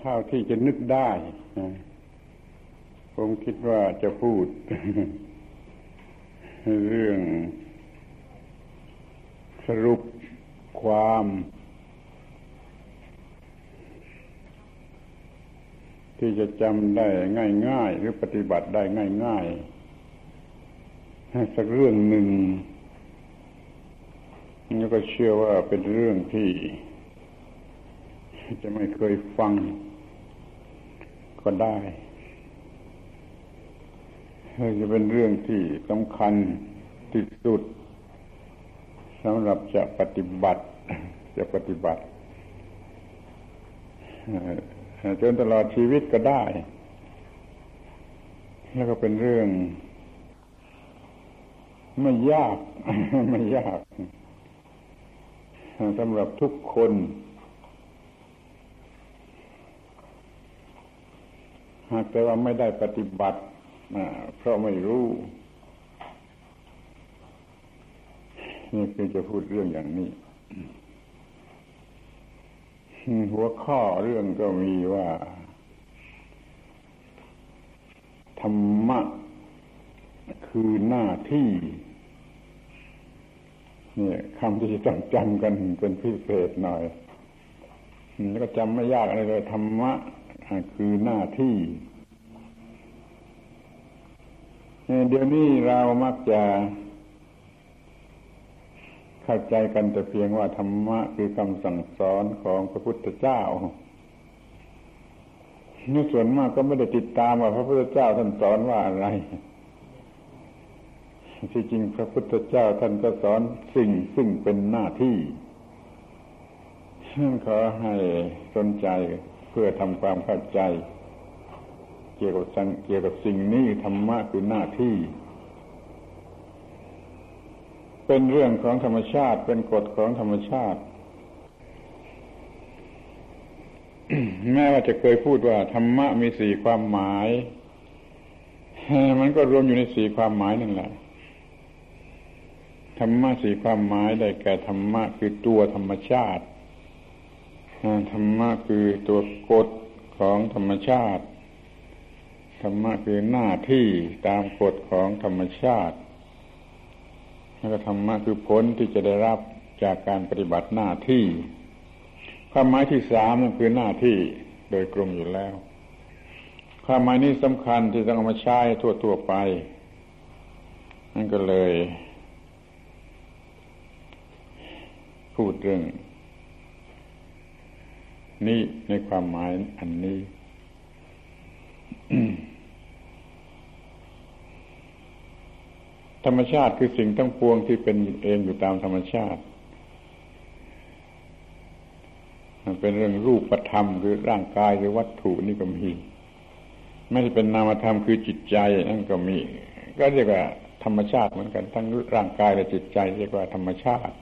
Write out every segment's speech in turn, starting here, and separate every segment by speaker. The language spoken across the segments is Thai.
Speaker 1: เท่าที่จะนึกได้ผมคิดว่าจะพูด เรื่องสรุปความ ที่จะจำได้ง่าย ๆ หรือปฏิบัติได้ง่าย ๆ สักเรื่องหนึ่งแล้วก็เชื่อว่าเป็นเรื่องที่ จะไม่เคยฟังก็ได้จะเป็นเรื่องที่สำคัญที่สุดสำหรับจะปฏิบัติ จะปฏิบัติจนตลอดชีวิตก็ได้ แล้วก็เป็นเรื่อง ไม่ยาก ไม่ยากสำหรับทุกคน หากแต่ว่าไม่ได้ปฏิบัติเพราะไม่รู้นี่คือจะพูดเรื่องอย่างนี้ หัวข้อเรื่องก็มีว่า ธรรมะคือหน้าที่เนี่ยคำที่จะต้องจำกันเป็นพิเศษหน่อยแล้วก็จำไม่ยากอะไรเลยธรรมะ คือหน้าที่เดี๋ยวนี้เรามักจะเข้าใจกันแต่เพียงว่าธรรมะคือคำสั่งสอนของพระพุทธเจ้านี่ส่วนมากก็ไม่ได้ติดตามว่าพระพุทธเจ้าท่านสอนว่าอะไร ที่จริงพระพุทธเจ้าท่านก็สอนสิ่งซึ่งเป็นหน้าที่ขอให้สนใจ เพื่อทำความเข้าใจ เกี่ยวกับสังเกี่ยวกับสิ่งนี้ธรรมะคือหน้าที่ เป็นเรื่องของธรรมชาติ เป็นกฎของธรรมชาติ แม้ว่าจะเคยพูดว่าธรรมะมีสี่ความหมาย มันก็รวมอยู่ในสี่ความหมายนั่นแหละธรรมะสี่ความหมายได้แก่ธรรมะคือตัวธรรมชาติ ธรรมะคือตัวกฎของธรรมชาติ ธรรมะคือหน้าที่ตามกฎของธรรมชาติ แล้วก็ธรรมะคือผลที่จะได้รับจากการปฏิบัติหน้าที่ความหมายที่สามนั่นคือหน้าที่โดยกลมอยู่แล้ว ความหมายนี้สำคัญที่ต้องเอามาใช้ทั่วๆไป นั่นก็เลย พูดเรื่อง นี้ในความหมายอันนี้ ธรรมชาติคือสิ่งทั้งปวงที่เป็นเองอยู่ตามธรรมชาติมันเป็นเรื่องรูปธรรมคือร่างกายหรือวัตถุนี่ก็มีไม่เป็นนามธรรมคือจิตใจนั่นก็มี ก็เรียกว่าธรรมชาติเหมือนกันทั้งร่างกายและจิตใจ เรียกว่าธรรมชาติ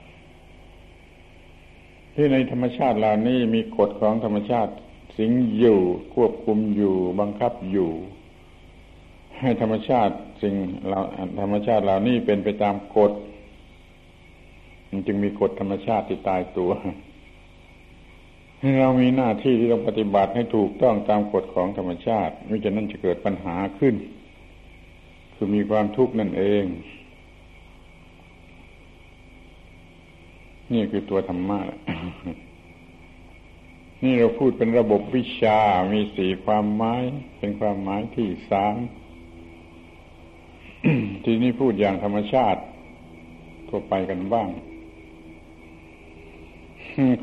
Speaker 1: ที่ในธรรมชาติเหล่านี้มีกฎของธรรมชาติสิงอยู่ควบคุมอยู่บังคับอยู่ ให้ธรรมชาติสิ่งเราธรรมชาติเหล่านี้เป็นไปตามกฎมันจึงมีกฎธรรมชาติที่ตายตัวให้เรามีหน้าที่ที่ต้องปฏิบัติให้ถูกต้องตามกฎของธรรมชาติไม่ฉะนั้นจะเกิดปัญหาขึ้น คือมีความทุกข์นั่นเอง นี่คือตัวธรรมะนี่เราพูดเป็นระบบวิชา มีสี่ความหมาย เป็นความหมายที่สาม ทีนี้พูดอย่างธรรมชาติทั่วไปกันบ้าง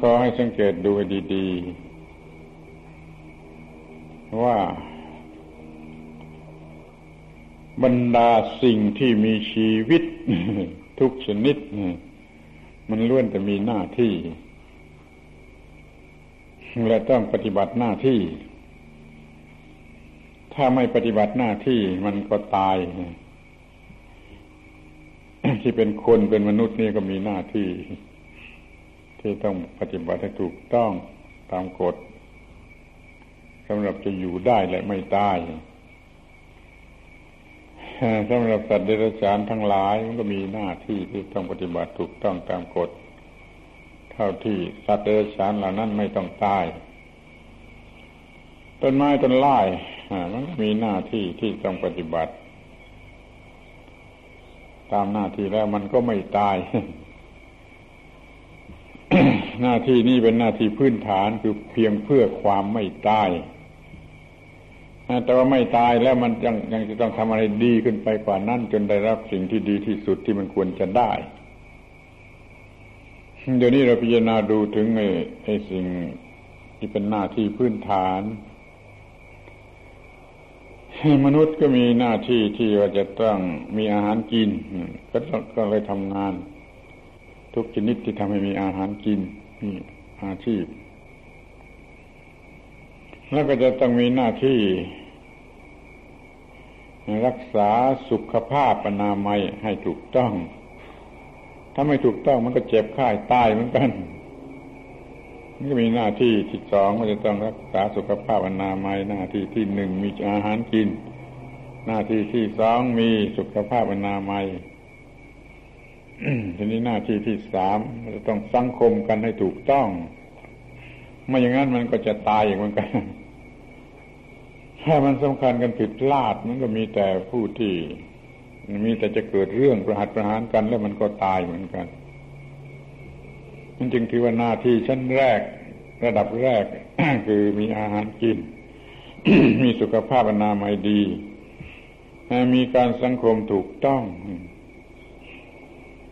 Speaker 1: ขอให้สังเกตดูดี ๆ ว่า บรรดาสิ่งที่มีชีวิตทุกชนิด มันล้วนแต่มีหน้าที่ และต้องปฏิบัติหน้าที่ ถ้าไม่ปฏิบัติหน้าที่มันก็ตาย ที่เป็นคนเป็นมนุษย์นี่ก็มีหน้าที่ ที่ต้องปฏิบัติให้ถูกต้องตามกฎสำหรับจะอยู่ได้และไม่ตาย สำหรับสัตว์เดรัจฉานทั้งหลายมันก็มีหน้าที่ที่ต้องปฏิบัติถูกต้องตามกฎ เท่าที่สัตว์เดรัจฉานเหล่านั้นไม่ต้องตาย ต้นไม้ต้นไม้มันมีหน้าที่ที่ต้องปฏิบัติ ตามหน้าที่แล้วมันก็ไม่ตาย หน้าที่นี้เป็นหน้าที่พื้นฐานคือเพียงเพื่อความไม่ตาย แต่ว่าไม่ตายแล้วมันยังยังจะต้องทำอะไรดีขึ้นไปกว่านั้นจนได้รับสิ่งที่ดีที่สุดที่มันควรจะได้เดี๋ยวนี้เราพิจารณาดูถึงไอ้ไอ้สิ่งที่เป็นหน้าที่พื้นฐานมนุษย์ก็มีหน้าที่ที่ว่าจะต้องมีอาหารกิน ก็ก็เลยทำงาน ทุกชนิดที่ทำให้มีอาหารกินมีอาชีพแล้วก็จะต้องมีหน้าที่ รักษาสุขภาพอนามัยให้ถูกต้อง ถ้าไม่ถูกต้องมันก็เจ็บไข้ตายเหมือนกันมันก็มีหน้าที่ที่สองมันจะต้องรักษาสุขภาพอนามัย หน้าที่ที่หนึ่งมีอาหารกิน หน้าที่ที่สองมีสุขภาพอนามัยทีนี้หน้าที่ที่สามมันจะต้องสังคมกันให้ถูกต้อง ไม่อย่างนั้นมันก็จะตายอย่างเหมือนกัน ถ้ามันสำคัญกันผิดพลาดมันก็มีแต่ผู้ที่มีแต่จะเกิดเรื่องประหัตประหารกันแล้วมันก็ตายเหมือนกัน มันจึงถือว่าหน้าที่ชั้นแรก ระดับแรกคือมีอาหารกิน มีสุขภาพอนามัยดี มีการสังคมถูกต้อง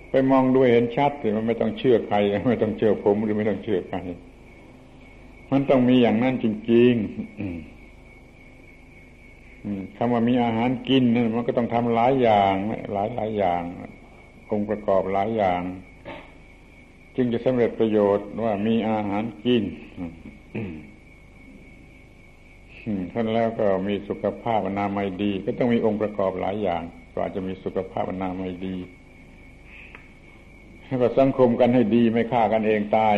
Speaker 1: ไปมองด้วยเห็นชัดเลยมันไม่ต้องเชื่อใคร ไม่ต้องเชื่อผมหรือไม่ต้องเชื่อใคร มันต้องมีอย่างนั้นจริง ๆ คำว่ามีอาหารกินมันก็ต้องทำหลายอย่างหลายหลายอย่าง องค์ประกอบหลายอย่าง จึงจะสำเร็จประโยชน์ว่ามีอาหารกินท่านแล้วก็มีสุขภาพอนามัยดี ก็ต้องมีองค์ประกอบหลายอย่างกว่าจะมีสุขภาพอนามัยดีให้ก็สังคมกันให้ดีไม่ฆ่ากันเองตาย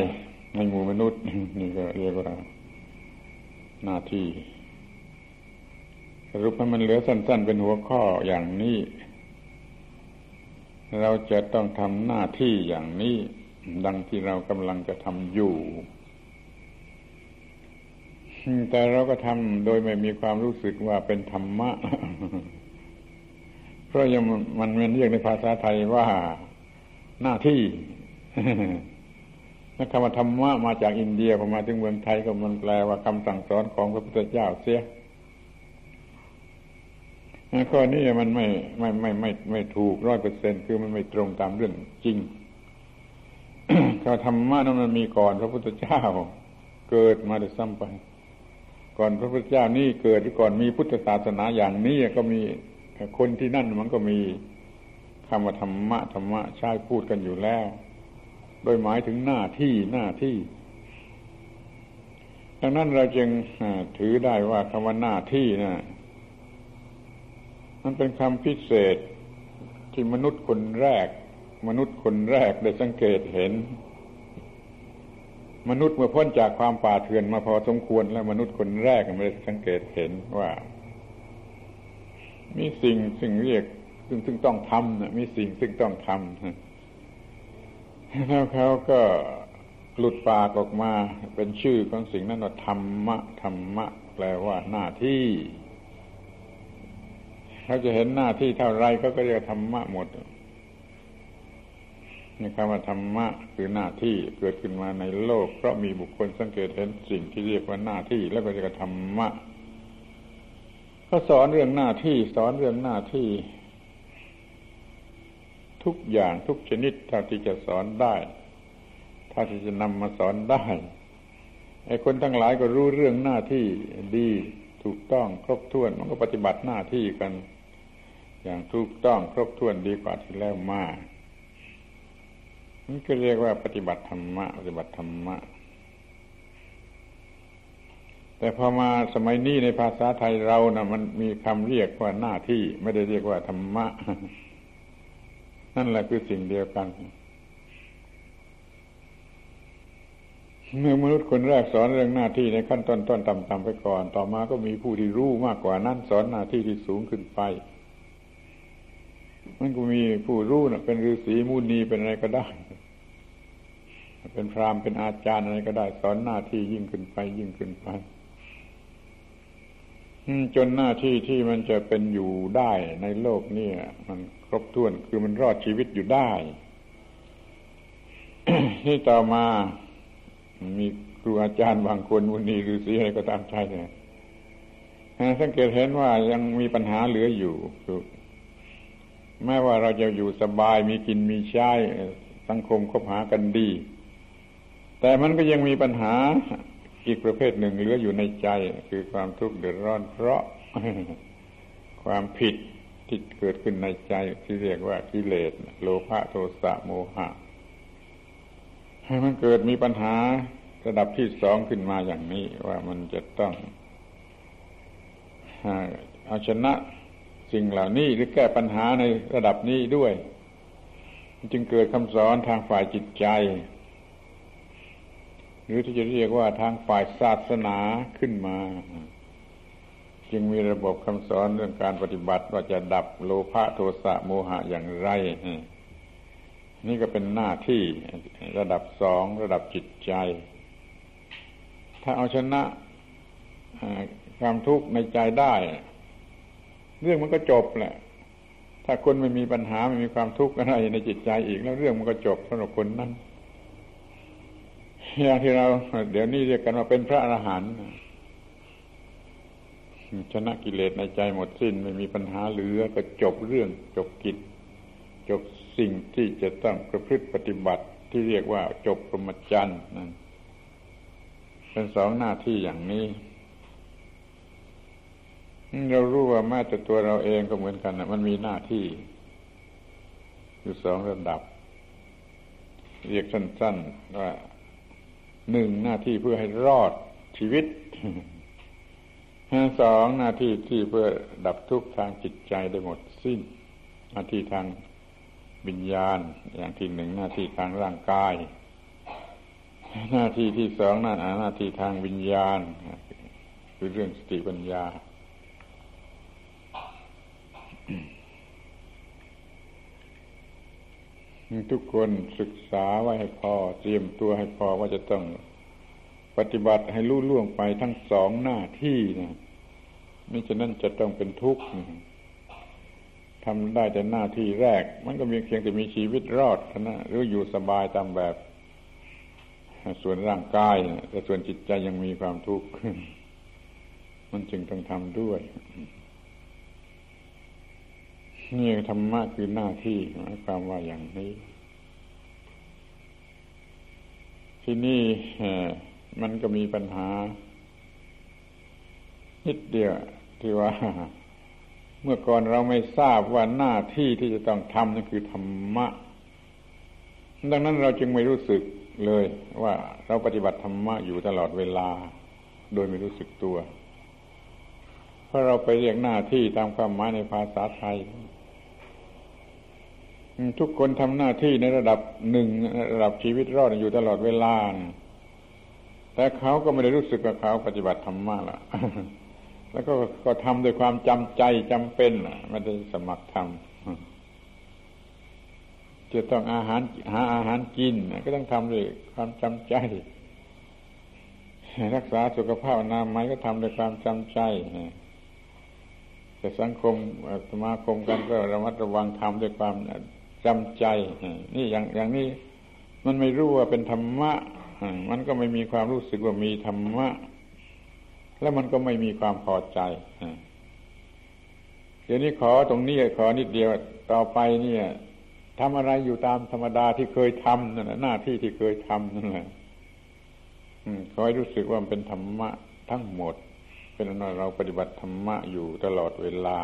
Speaker 1: ในหมู่มนุษย์ นี่ก็เรียกว่าหน้าที่ สรุปให้มันเหลือสั้น ๆ เป็นหัวข้ออย่างนี้ เราจะต้องทำหน้าที่อย่างนี้ ดังที่เรากำลังจะทำอยู่ แต่เราก็ทำโดยไม่มีความรู้สึกว่าเป็นธรรมะ เพราะยังมันมันเรียกในภาษาไทยว่าหน้าที่นักคำว่าธรรมะมาจากอินเดียพอมาถึงเมืองไทยก็มันแปลว่าคำสั่งสอนของพระพุทธเจ้าเสีย ข้อนี้มันไม่ไม่ไม่ไม่ไม่ถูกร้อยเปอร์เซ็นคือมันไม่ตรงตามเรื่องจริงก็ธรรมะนั้นมันมีก่อนพระพุทธเจ้า เกิดมาได้ซ้ำไป ก่อนพระพุทธเจ้านี่เกิดก่อนมีพุทธศาสนาอย่างนี้ก็มีคนที่นั่นมันก็มีคำว่าธรรมะธรรมะใช้พูดกันอยู่แล้ว โดยหมายถึงหน้าที่หน้าที่ ดังนั้นเราจึงถือได้ว่าคำว่าหน้าที่นะ มันเป็นคำพิเศษที่มนุษย์คนแรก มนุษย์คนแรกได้สังเกตเห็น มนุษย์เมื่อพ้นจากความป่าเถื่อนมาพอสมควรแล้วมนุษย์คนแรกไม่ได้สังเกตเห็นว่า มีสิ่งสิ่งเรียกซึ่งซึ่งต้องทำนะมีสิ่งซึ่งต้องทำแล้วเขาก็หลุดปากออกมาเป็นชื่อของสิ่งนั้นว่าธรรมะธรรมะ แปลว่าหน้าที่ เขาจะเห็นหน้าที่เท่าไรเขาก็เรียกธรรมะหมดในคำว่าธรรมะคือหน้าที่เกิดขึ้นมาในโลก เพราะมีบุคคลสังเกตเห็นสิ่งที่เรียกว่าหน้าที่ แล้วก็จะธรรมะเขาสอนเรื่องหน้าที่ สอนเรื่องหน้าที่ ทุกอย่างทุกชนิดเท่าที่จะสอนได้ถ้าที่จะนำมาสอนได้ไอ้คนทั้งหลายก็รู้เรื่องหน้าที่ดีถูกต้องครบถ้วนมันก็ปฏิบัติหน้าที่กัน อย่างถูกต้องครบถ้วนดีกว่าที่แล้วมากนี่ก็เรียกว่าปฏิบัติธรรมะปฏิบัติธรรมะ แต่พอมาสมัยนี้ในภาษาไทยเรานะ่ะ มันมีคำเรียกว่าหน้าที่ ไม่ได้เรียกว่าธรรมะ นั่นแหละคือสิ่งเดียวกันเมื่อมนุษย์คนแรกสอนเรื่องหน้าที่ในขั้นต้นต้นต่ำๆไปก่อน ต่อมาก็มีผู้ที่รู้มากกว่านั้นสอนหน้าที่ที่สูงขึ้นไป มันก็มีผู้รู้นะเป็นฤาษีมูนีเป็นอะไรก็ได้ เป็นพรามเป็นอาจารย์อะไรก็ได้ สอนหน้าที่ยิ่งขึ้นไป ยิ่งขึ้นไปจนหน้าที่ที่มันจะเป็นอยู่ได้ในโลกนี่มันครบถ้วนคือมันรอดชีวิตอยู่ได้ ที่ต่อมามีครูอาจารย์บางคนวุนีหรือสีอะไรก็ตามใจเนี่ยสังเกตเห็นว่ายังมีปัญหาเหลืออยู่คือ แม้ว่าเราจะอยู่สบายมีกินมีใช้สังคมคบหากันดี แต่มันก็ยังมีปัญหาอีกประเภทหนึ่งเหลืออยู่ในใจ คือความทุกข์เดือดร้อนเพราะความผิดที่เกิดขึ้นในใจที่เรียกว่ากิเลสโลภะโทสะโมหะ ให้มันเกิดมีปัญหาระดับที่สองขึ้นมาอย่างนี้ว่ามันจะต้องเอาชนะ สิ่งเหล่านี้หรือแก้ปัญหาในระดับนี้ด้วย จึงเกิดคำสอนทางฝ่ายจิตใจ หรือที่จะเรียกว่าทางฝ่ายศาสนาขึ้นมา จึงมีระบบคำสอนเรื่องการปฏิบัติว่าจะดับโลภะโทสะโมหะอย่างไรนี่ก็เป็นหน้าที่ระดับสองระดับจิตใจ ถ้าเอาชนะความทุกข์ในใจได้ เรื่องมันก็จบแหละ ถ้าคนไม่มีปัญหาไม่มีความทุกข์อะไรในจิตใจอีกแล้วเรื่องมันก็จบสำหรับคนนั้นอย่างที่เรา เดี๋ยวนี้เรียกกันว่าเป็นพระอรหันต์ชนะกิเลสในใจหมดสิ้นไม่มีปัญหาเหลือก็จบเรื่องจบกิจ จบสิ่งที่จะต้องประพฤติปฏิบัติที่เรียกว่าจบปรมจันทร์นั่นเป็นสองหน้าที่อย่างนี้ เรารู้ว่าแม้แต่ตัวเราเองก็เหมือนกันนะมันมีหน้าที่ อยู่สองระดับ เรียกสั้นๆว่าหนึ่งหน้าที่เพื่อให้รอดชีวิตสองหน้าที่ที่เพื่อดับทุกข์ทางจิตใจได้หมดสิ้น หน้าที่ทางวิญญาณ อย่างที่หนึ่งหน้าที่ทางร่างกาย หน้าที่ที่สองนั่นหน้าที่ทางวิญญาณคือเรื่องสติปัญญา ทุกคนศึกษาไว้ให้พอ เตรียมตัวให้พอว่าจะต้องปฏิบัติให้รู้ล่วงไปทั้งสองหน้าที่นะมิฉะนั้นจะต้องเป็นทุกข์ทำได้แต่หน้าที่แรก มันก็มีเพียงแต่มีชีวิตรอดนะหรืออยู่สบายตามแบบ ส่วนร่างกายแต่ส่วนจิตใจยังมีความทุกข์มันจึงต้องทำด้วย นี่ธรรมะคือหน้าที่หมายความว่าอย่างนี้ ที่นี่มันก็มีปัญหา นิดเดียวที่ว่า เมื่อก่อนเราไม่ทราบว่าหน้าที่ที่จะต้องทำนั่นคือธรรมะ ดังนั้นเราจึงไม่รู้สึกเลยว่าเราปฏิบัติธรรมะอยู่ตลอดเวลา โดยไม่รู้สึกตัว เพราะเราไปเรียกหน้าที่ตามความหมายในภาษาไทย ทุกคนทำหน้าที่ในระดับหนึ่งระดับชีวิตรอดอยู่ตลอดเวลา แต่เขาก็ไม่ได้รู้สึกว่าเขาปฏิบัติธรรมะละแล้วก็ก็ทำโดยความจำใจจำเป็นไม่ได้สมัครทำจะต้องอาหารหาอาหารกิน ก็ต้องทำด้วยความจำใจ รักษาสุขภาพนามัยก็ทำด้วยความจำใจแต่สังคมสมาคมกันก็ระมัดระวังทำด้วยความ จำใจ นี่อย่างอย่างนี้มันไม่รู้ว่าเป็นธรรมะ มันก็ไม่มีความรู้สึกว่ามีธรรมะ แล้วมันก็ไม่มีความพอใจเดี๋ยวนี้ขอตรงนี้ขอนิดเดียวต่อไปเนี่ยทำอะไรอยู่ตามธรรมดาที่เคยทำนั่นแหละหน้าที่ที่เคยทำนั่นแหละขอให้รู้สึกว่ามันเป็นธรรมะทั้งหมด เป็นอนัเราปฏิบัติธรรมะอยู่ตลอดเวลา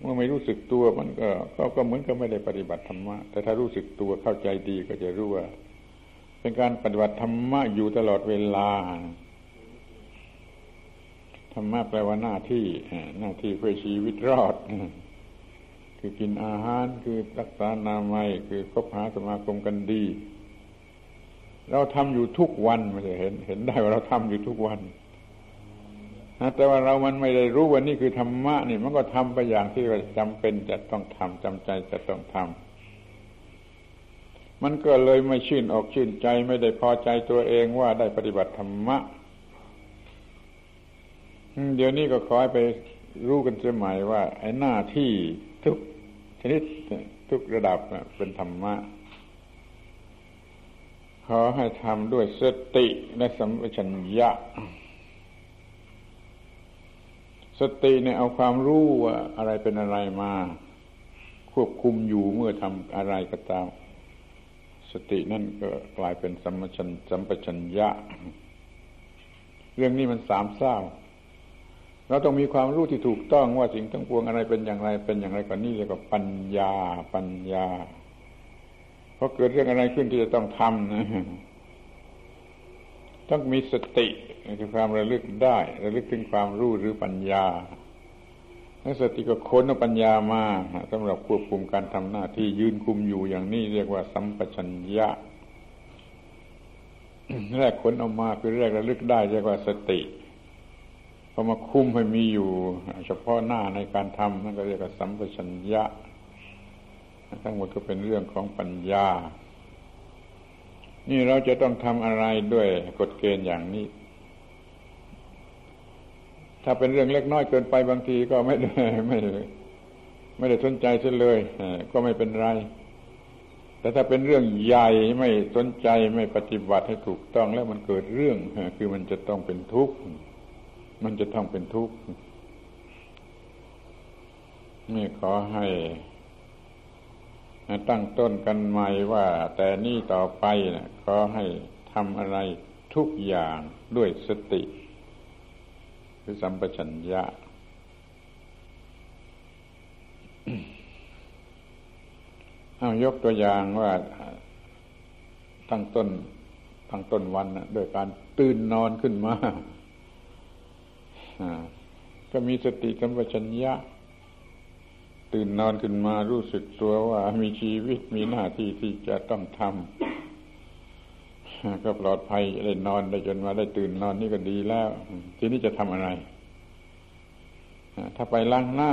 Speaker 1: เมื่อไม่รู้สึกตัวมันก็ก็ก็เหมือนกับไม่ได้ปฏิบัติธรรมะ แต่ถ้ารู้สึกตัวเข้าใจดีก็จะรู้ว่าเป็นการปฏิบัติธรรมะอยู่ตลอดเวลาธรรมะแปลว่าหน้าที่หน้าที่เพื่อชีวิตรอด คือกินอาหารคือรักษานามัยคือคบหาสมาคมกันดี เราทำอยู่ทุกวันไม่ใช่เห็น เห็นได้ว่าเราทำอยู่ทุกวัน แต่ว่าเรามันไม่ได้รู้ว่านี่คือธรรมะนี่มันก็ทำไปอย่างที่เราจำเป็นจะต้องทำจำใจจะต้องทำมันก็เลยไม่ชื่นอกชื่นใจไม่ได้พอใจตัวเองว่าได้ปฏิบัติธรรมะเดี๋ยวนี้ก็ขอให้ไปรู้กันเสียใหม่ว่า ไอ้หน้าที่ทุกชนิดทุกระดับเป็นธรรมะขอให้ทำด้วยสติและสัมปชัญญะ สติเนี่ยเอาความรู้ว่าอะไรเป็นอะไรมา ควบคุมอยู่เมื่อทำอะไรก็ตาม สตินั่นก็กลายเป็นสัมปชัญสัมปชัญญะ เรื่องนี้มันสามเศร้าเราต้องมีความรู้ที่ถูกต้องว่าสิ่งทั้งปวงอะไรเป็นอย่างไรเป็นอย่างไรก่อนนี้เรียกว่าปัญญา ปัญญาเพราะเกิดเรื่องอะไรขึ้นที่จะต้องทำนะต้องมีสติ คือความระลึกได้ ระลึกถึงความรู้หรือปัญญาแล้วสติก็ค้นเอาปัญญามาสำหรับควบคุมการทำหน้าที่ยืนคุมอยู่อย่างนี้เรียกว่าสัมปชัญญะแรกค้นออกมาคือแรกระลึกได้เรียกว่าสติพอมาคุมให้มีอยู่ เฉพาะหน้าในการทำนั่นก็เรียกว่าสัมปชัญญะทั้งหมดก็เป็นเรื่องของปัญญา นี่เราจะต้องทำอะไรด้วยกฎเกณฑ์อย่างนี้ ถ้าเป็นเรื่องเล็กน้อยเกินไปบางทีก็ไม่ได้ไม่ไม่ได้สนใจเสียเลยก็ไม่เป็นไร แต่ถ้าเป็นเรื่องใหญ่ไม่สนใจไม่ปฏิบัติให้ถูกต้องแล้วมันเกิดเรื่องคือมันจะต้องเป็นทุกข์มันจะต้องเป็นทุกข์นี่ขอให้ตั้งต้นกันใหม่ว่า แต่นี่ต่อไปนะขอให้ทำอะไรทุกอย่างด้วยสติ คือสัมปชัญญะเอายกตัวอย่างว่าตั้งต้นตั้งต้นวันนะด้วยการตื่นนอนขึ้นมาก็มีสติสัมปชัญญะ ตื่นนอนขึ้นมารู้สึกตัวว่ามีชีวิตมีหน้าที่ที่จะต้องทำ ก็ปลอดภัยได้นอนได้จนมาได้ตื่นนอนนี่ก็ดีแล้ว ทีนี้จะทำอะไร ถ้าไปล้างหน้า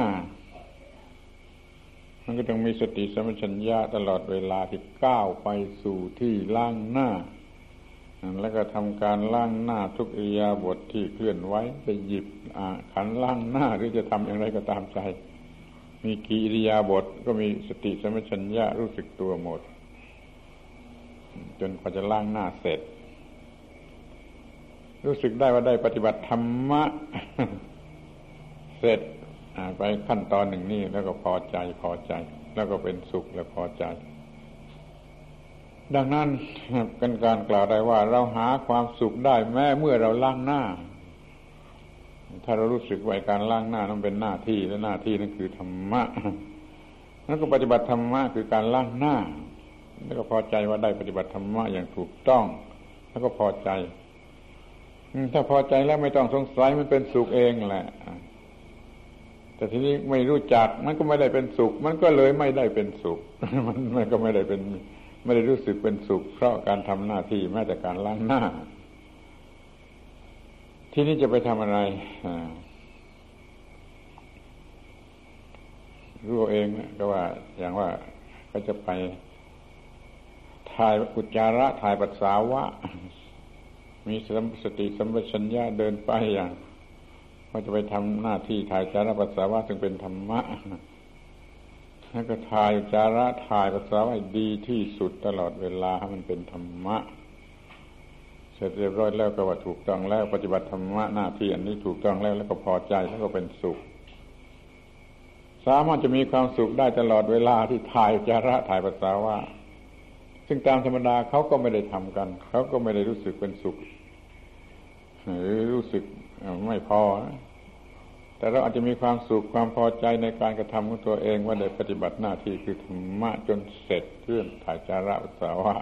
Speaker 1: มันก็ต้องมีสติสัมปชัญญะตลอดเวลาที่ก้าวไปสู่ที่ล้างหน้า แล้วก็ทำการล้างหน้าทุกอิยาบทที่เคลื่อนไหวจะหยิบขันล้างหน้าหรือจะทำอย่างไรก็ตามใจ มีกิริยาบทก็มีสติสมัชัญญะรู้สึกตัวหมด จนกว่าจะล้างหน้าเสร็จ รู้สึกได้ว่าได้ปฏิบัติธรรมะ เสร็จไปขั้นตอนหนึ่งนี่แล้วก็พอใจพอใจ แล้วก็เป็นสุขและพอใจ ดังนั้นเป็นการกล่าวได้ว่า เราหาความสุขได้แม้เมื่อเราล้างหน้า ถ้าเรารู้สึกว่าการล้างหน้านั้นเป็นหน้าที่และหน้าที่นั้นคือธรรมะนั้นก็ปฏิบัติธรรมะคือการล้างหน้า แล้วก็พอใจว่าได้ปฏิบัติธรรมะอย่างถูกต้อง แล้วก็พอใจถ้าพอใจแล้วไม่ต้องสงสัยมันเป็นสุขเองแหละ แต่ทีนี้ไม่รู้จักมันก็ไม่ได้เป็นสุข มันก็เลยไม่ได้เป็นสุข มันมันก็ไม่ได้เป็น ไม่ได้รู้สึกเป็นสุข เพราะการทำหน้าที่แม้แต่การล้างหน้า ที่นี้จะไปทำอะไรรู้เองก็ว่าอย่างว่าก็จะไป ถ่ายอุจจาระถ่ายปัสสาวะ มีสติสัมปชัญญะเดินไปอย่างว่าจะไปทำหน้าที่ถ่ายจาระปัสสาวะซึ่งเป็นธรรมะแล้วก็ถ่ายจาระถ่ายภาษาให้ดีที่สุดตลอดเวลาให้มันเป็นธรรมะ เสร็จเรียบร้อยแล้วก็ว่าถูกต้องแล้วปฏิบัติธรรมะหน้าที่อันนี้ถูกต้องแล้วแล้วก็พอใจแล้วก็เป็นสุข สามารถจะมีความสุขได้ตลอดเวลาที่ถ่ายจาระถ่ายภาษาว่า ซึ่งตามธรรมดาเขาก็ไม่ได้ทำกัน เขาก็ไม่ได้รู้สึกเป็นสุข หรือรู้สึกไม่พอ แต่เราอาจจะมีความสุขความพอใจในการกระทำของตัวเองว่าได้ปฏิบัติหน้าที่คือธรรมะจนเสร็จเรื่องถ่ายจาระอุสาวะ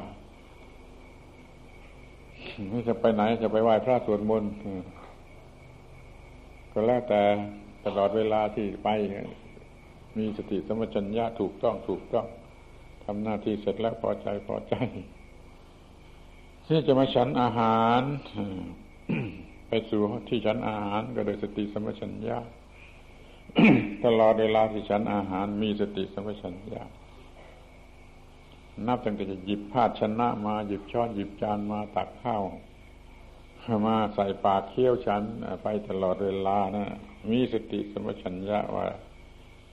Speaker 1: ไม่จะไปไหนจะไปไหว้พระสวดมนต์ก็แล้วแต่ตลอดเวลาที่ไป มีสติสมัชัญญะถูกต้องถูกต้อง ทำหน้าที่เสร็จแล้วพอใจพอใจที่จะมาฉันอาหาร ไปสู่ที่ฉันอาหาร ก็โดยสติสมัชัญญาตลอดเวลาที่ฉันอาหารมีสติสมัชัญญานับตั้งแต่จะหยิบภาชนะมาหยิบช้อนหยิบจานมาตักข้าวมาใส่ปากเคี้ยวฉันไปตลอดเวลานะมีสติสมัชัญญะว่า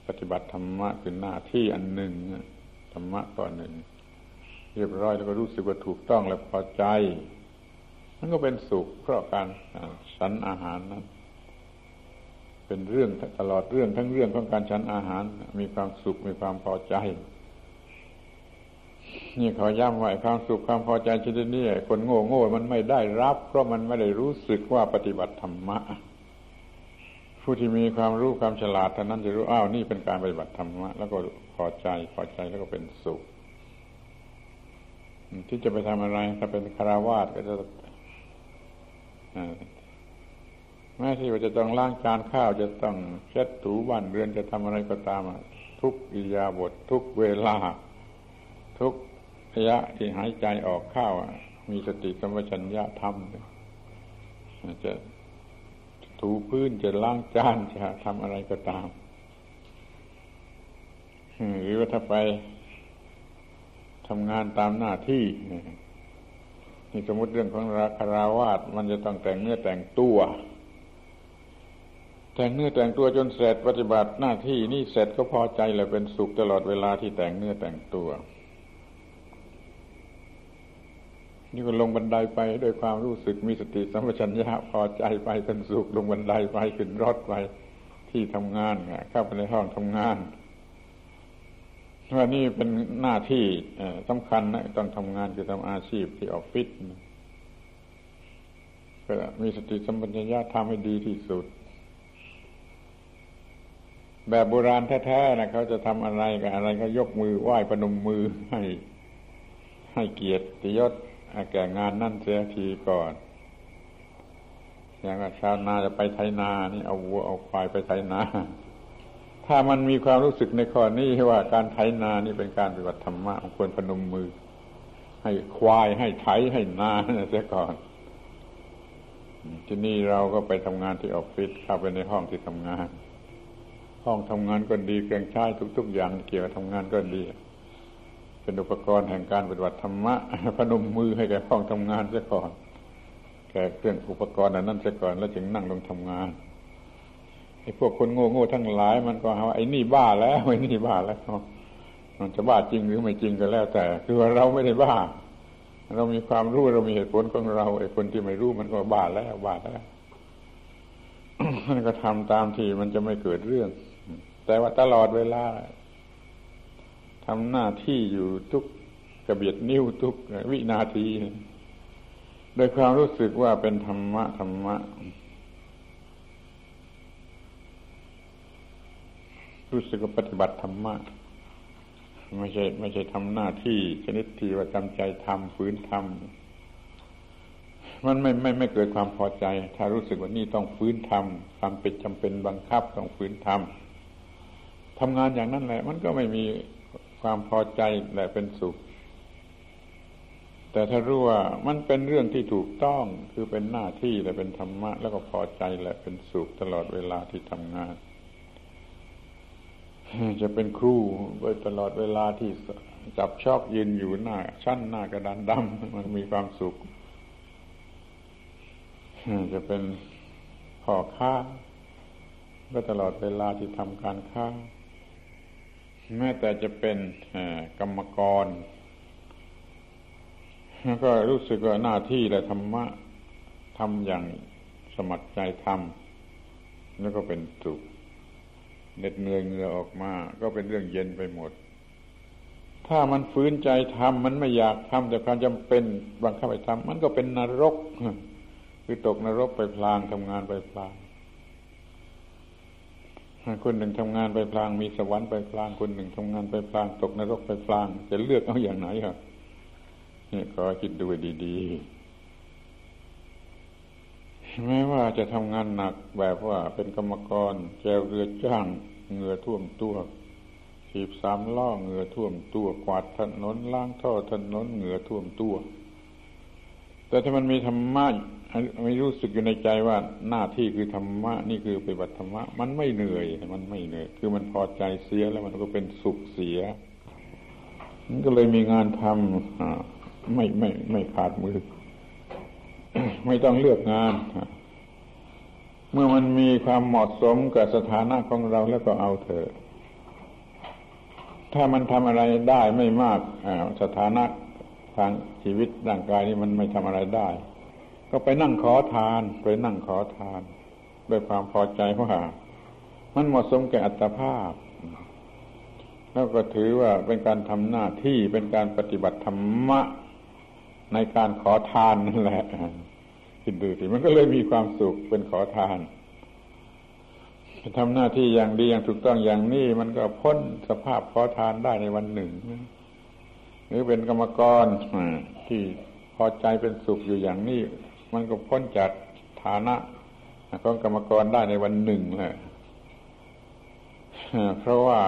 Speaker 1: ปฏิบัติธรรมะคือหน้าที่อันหนึ่งธ รรมะก้อนหนึ่ง เรียบร้อยแล้วก็รู้สึกว่าถูกต้องและพอใจ มันก็เป็นสุข เพราะการฉันอาหารนั้น เป็นเรื่องตลอดเรื่องทั้งเรื่องของการฉันอาหาร มีความสุขมีความพอใจ นี่ขอย้ำว่าความสุขความพอใจชนิดนี้คนโง่โง่มันไม่ได้รับ เพราะมันไม่ได้รู้สึกว่าปฏิบัติธรรมะผู้ที่มีความรู้ความฉลาดท่านั้นจะรู้อ้าวนี่เป็นการปฏิบัติธรรมะแล้วก็ พอใจพอใจแล้วก็เป็นสุข ที่จะไปทำอะไร ถ้าเป็นคารวาสก็จะแม้ที่ว่าจะต้องล้างจานข้าวจะต้องเช็ดถูบ้านเรือนจะทำอะไรก็ตามทุกอิยาบททุกเวลา ทุกระยะที่หายใจออกข้าวมีสติสัมปชัญญะทำจะถูพื้นจะล้างจานจะทำอะไรก็ตาม หรือว่าถ้าไปทำงานตามหน้าที่นี่สมมติเรื่องของราคาราวาสมันจะต้องแต่งเนื้อแต่งตัว แต่งเนื้อแต่งตัวจนเสร็จปฏิบัติหน้าที่นี่เสร็จก็พอใจเลยเป็นสุขตลอดเวลาที่แต่งเนื้อแต่งตัว นี่ก็ลงบันไดไปด้วยความรู้สึกมีสติสัมปชัญญะพอใจไปเป็นสุขลงบันไดไปขึ้นรถไปที่ทำงานเข้าไปในห้องทำงาน ว่านี่เป็นหน้าที่สำคัญนะต้องทำงานคือทำอาชีพที่ออฟฟิศก็มีสติสัมปชัญญะทำให้ดีที่สุด แบบโบราณแท้ๆนะเขาจะทำอะไรกับอะไรก็ยกมือไหว้ประนมมือให้ให้เกียรติยศแก่งานนั่นเสียทีก่อนอย่างชาวนาจะไปไถนานี่เอาวัวเอาควายไปไถนา ถ้ามันมีความรู้สึกในข้อนี้ว่าการไถนานี่เป็นการปฏิบัติธรรมะควรพนมมือ ให้ควายให้ไถให้นาเสียก่อน ที่นี่เราก็ไปทำงานที่ออฟฟิศเข้าไปในห้องที่ทำงาน ห้องทำงานก็ดีเครื่องใช้ทุก ๆ อย่างเกี่ยวกับทำงานก็ดี เป็นอุปกรณ์แห่งการปฏิบัติธรรมะพนมมือให้แก่ห้องทำงานเสียก่อน แก่เครื่องอุปกรณ์นั้นเสียก่อนแล้วจึงนั่งลงทำงาน พวกคนโง่โง่ทั้งหลาย มันก็หาว่าไอ้นี่บ้าแล้วไอ้นี่บ้าแล้วมันจะบ้าจริงหรือไม่จริงก็แล้ว แต่ คือว่าเราไม่ได้บ้า เรามีความรู้เรามีเหตุผลของเราไอ้คนที่ไม่รู้มันก็บ้าแล้วบ้าแล้วมันก็ทำตามที่มันจะไม่เกิดเรื่อง แต่ว่าตลอดเวลาทำหน้าที่อยู่ทุกกระเบียดนิ้วทุกวินาทีโดยความรู้สึกว่าเป็นธรรมะธรรมะ รู้สึกว่าปฏิบัติธรรมะไม่ใช่ไม่ใช่ทำหน้าที่ชนิดที่ว่าจำใจทำฝืนทำมันไม่ไม่ไม่เกิดความพอใจ ถ้ารู้สึกว่านี่ต้องฝืนทำความเป็นจำเป็นบังคับต้องฝืนทำทำงานอย่างนั้นแหละ มันก็ไม่มีความพอใจและเป็นสุข แต่ถ้ารู้ว่ามันเป็นเรื่องที่ถูกต้องคือเป็นหน้าที่และเป็นธรรมะ แล้วก็พอใจและเป็นสุขตลอดเวลาที่ทำงาน จะเป็นครูไปตลอดเวลาที่จับชอกยืนอยู่หน้า ชั้นหน้ากระดานดำมันมีความสุข จะเป็นพ่อค้าก็ตลอดเวลาที่ทำการค้า แม้แต่จะเป็นกรรมกร ก็รู้สึกว่าหน้าที่และธรรมะทำอย่างสมัครใจทำแล้วก็เป็นสุข เหน็ดเหนื่อยเหงื่อออกมา ก็เป็นเรื่องเย็นไปหมด ถ้ามันฝืนใจทำมันไม่อยากทำแต่ความจำเป็นบังคับไปทำมันก็เป็นนรกคือตกนรกไปพลางทำงานไปพลางคนหนึ่งทำงานไปพลาง มีสวรรค์ไปพลาง คนหนึ่งทำงานไปพลาง ตกนรกไปพลาง จะเลือกเอาอย่างไหนครับนี่ขอคิดดูดีๆ แม้ว่าจะทำงานหนักแบบว่าเป็นกรรมกรแจวเรือจ้างเหงื่อท่วมตัวขีบสามล่อเหงื่อท่วมตัวกวาดถนนล้างท่อถนนเหงื่อท่วมตัว แต่ถ้ามันมีธรรมะไม่รู้สึกอยู่ในใจว่าหน้าที่คือธรรมะนี่คือปฏิบัติธรรมะมันไม่เหนื่อย มันไม่เหนื่อย คือมันพอใจเสียแล้วมันก็เป็นสุขเสียมันก็เลยมีงานทำไม่ไม่ไม่ขาดมือ ไม่ต้องเลือกงาน เมื่อมันมีความเหมาะสมกับสถานะของเราแล้วก็เอาเถอะ ถ้ามันทำอะไรได้ไม่มากสถานะทางชีวิตร่างกายนี้มันไม่ทำอะไรได้ ก็ไปนั่งขอทาน ไปนั่งขอทาน ด้วยความพอใจว่ามันเหมาะสมแก่อัตภาพ แล้วก็ถือว่าเป็นการทำหน้าที่เป็นการปฏิบัติธรรมะ ในการขอทานนั่นแหละคิดดูสิมันก็เลยมีความสุขเป็นขอทานทำหน้าที่อย่างดีอย่างถูกต้องอย่างนี้มันก็พ้นสภาพขอทานได้ในวันหนึ่ง หรือเป็นกรรมกรที่พอใจเป็นสุขอยู่อย่างนี้ มันก็พ้นจากฐานะของกรรมกรได้ในวันหนึ่งแหละเพราะว่า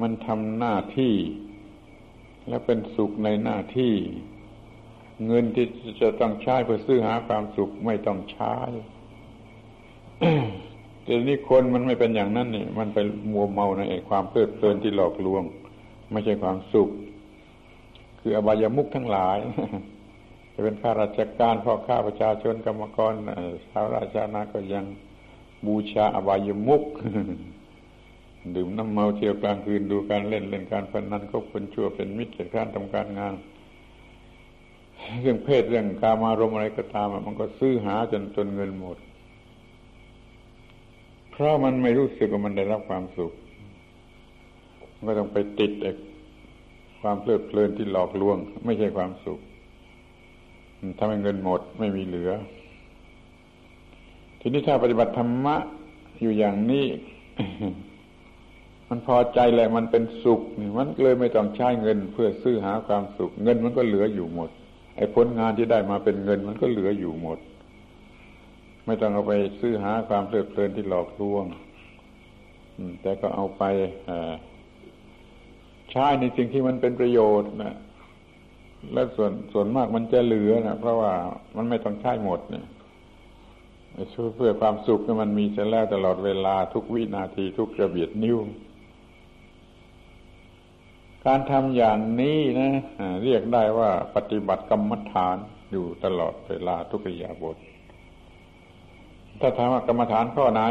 Speaker 1: มันทำหน้าที่ และเป็นสุขในหน้าที่ เงินที่จะต้องใช้เพื่อซื้อหาความสุขไม่ต้องใช้แต่นี่คนมันไม่เป็นอย่างนั้นนี่มันไปมัวเมาในความเพลิดเพลินที่หลอกลวง ไม่ใช่ความสุข คืออบายามุขทั้งหลาย จะเป็นข้าราชการพ่อข้าประชาชนกรรมกรชาวราชานาก็ยังบูชาอบายมุก ดื่มน้ำเมาเที่ยวกลางคืนดูการเล่นเล่นการพนันก็คนชั่วเป็นมิตรเกิดกาทำการงาน เรื่องเพศเรื่องกามารมอะไรก็ตามมันก็ซื้อหาจนจนเงินหมด เพราะมันไม่รู้สึกว่ามันได้รับความสุขมันก็ต้องไปติดความเพลิดเพลินที่หลอกลวง ไม่ใช่ความสุขทำให้เงินหมดไม่มีเหลือ ทีนี้ถ้าปฏิบัติธรรมะอยู่อย่างนี้ มันพอใจแหละมันเป็นสุขมันเลยไม่ต้องใช้เงิน เพื่อซื้อหาความสุข เงินมันก็เหลืออยู่หมด ไอ้ผลงานที่ได้มาเป็นเงินมันก็เหลืออยู่หมด ไม่ต้องเอาไปซื้อหาความเพลิดเพลินที่หลอกลวงแต่ก็เอาไปใช้ในสิ่งที่มันเป็นประโยชน์นะและส่วนส่วนมากมันจะเหลือนะเพราะว่ามันไม่ต้องใช้หมดเนี่ยช่วยเพื่อความสุขมันมีเสร็จแล้วตลอดเวลาทุกวินาทีทุกกระเบียดนิ้ว การทำอย่างนี้นะเรียกได้ว่าปฏิบัติกรรมฐานอยู่ตลอดเวลาทุกยาบท ถ้าถามว่ากรรมฐานข้อไหน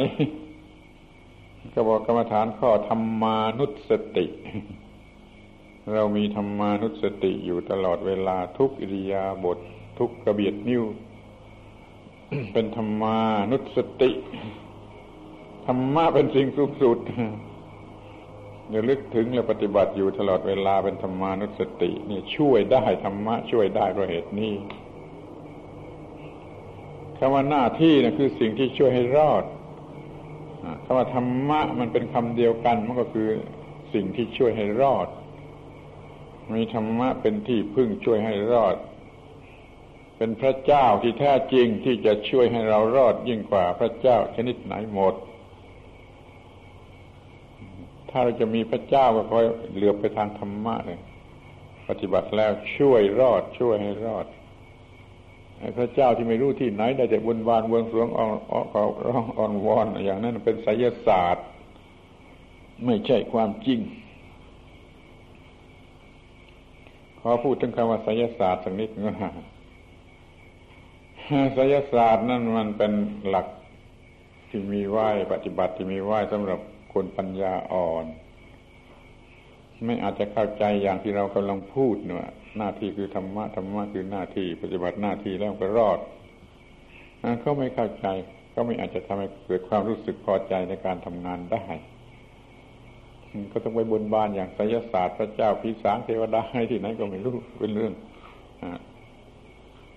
Speaker 1: ก็บอกกรรมฐานข้อธรรมานุสติ เรามีธรรมานุสติอยู่ตลอดเวลาทุกอิริยาบถททุกกระเบียดนิ้ว เป็นธรรมานุสติ ธรรมะเป็นสิ่งสูงสุด อย่าลึกถึงและปฏิบัติอยู่ตลอดเวลาเป็นธรรมานุสตินี่ช่วยได้ธรรมะช่วยได้เพราะเหตุนี้คำว่าหน้าที่นะคือสิ่งที่ช่วยให้รอดคำว่าธรรมะมันเป็นคำเดียวกันมันก็คือสิ่งที่ช่วยให้รอด มีธรรมะเป็นที่พึ่งช่วยให้รอด เป็นพระเจ้าที่แท้จริงที่จะช่วยให้เรารอดยิ่งกว่าพระเจ้าชนิดไหนหมด ถ้าเราจะมีพระเจ้าก็คอยเหลือไปทางธรรมะเลยปฏิบัติแล้วช่วยรอดช่วยให้รอดพระเจ้าที่ไม่รู้ที่ไหนได้แต่บนบานเวงสวงอ่อนร้องอ่อนวอนอย่างนั้นเป็นไสยศาสตร์ ไม่ใช่ความจริง ขอพูดถึงคำว่าไสยศาสตร์สักนิดว่าไสยศาสตร์นั่นมันเป็นหลักที่มีไหวปฏิบัติที่มีไหวสำหรับ คนปัญญาอ่อน ไม่อาจจะเข้าใจอย่างที่เรากำลังพูดเนะหน้าที่คือธรรมะธรรมะคือหน้าที่ปฏิบัติหน้าที่แล้วก็รอดเขาไม่เข้าใจก็ไม่อาจจะทำให้เกิดความรู้สึกพอใจในการทำงานได้ก็ต้องไปบนบานอย่างไสยศาสตร์พระเจ้าพิสารเทวดาให้ที่ไหนก็ไม่รู้เป็นเรื่อง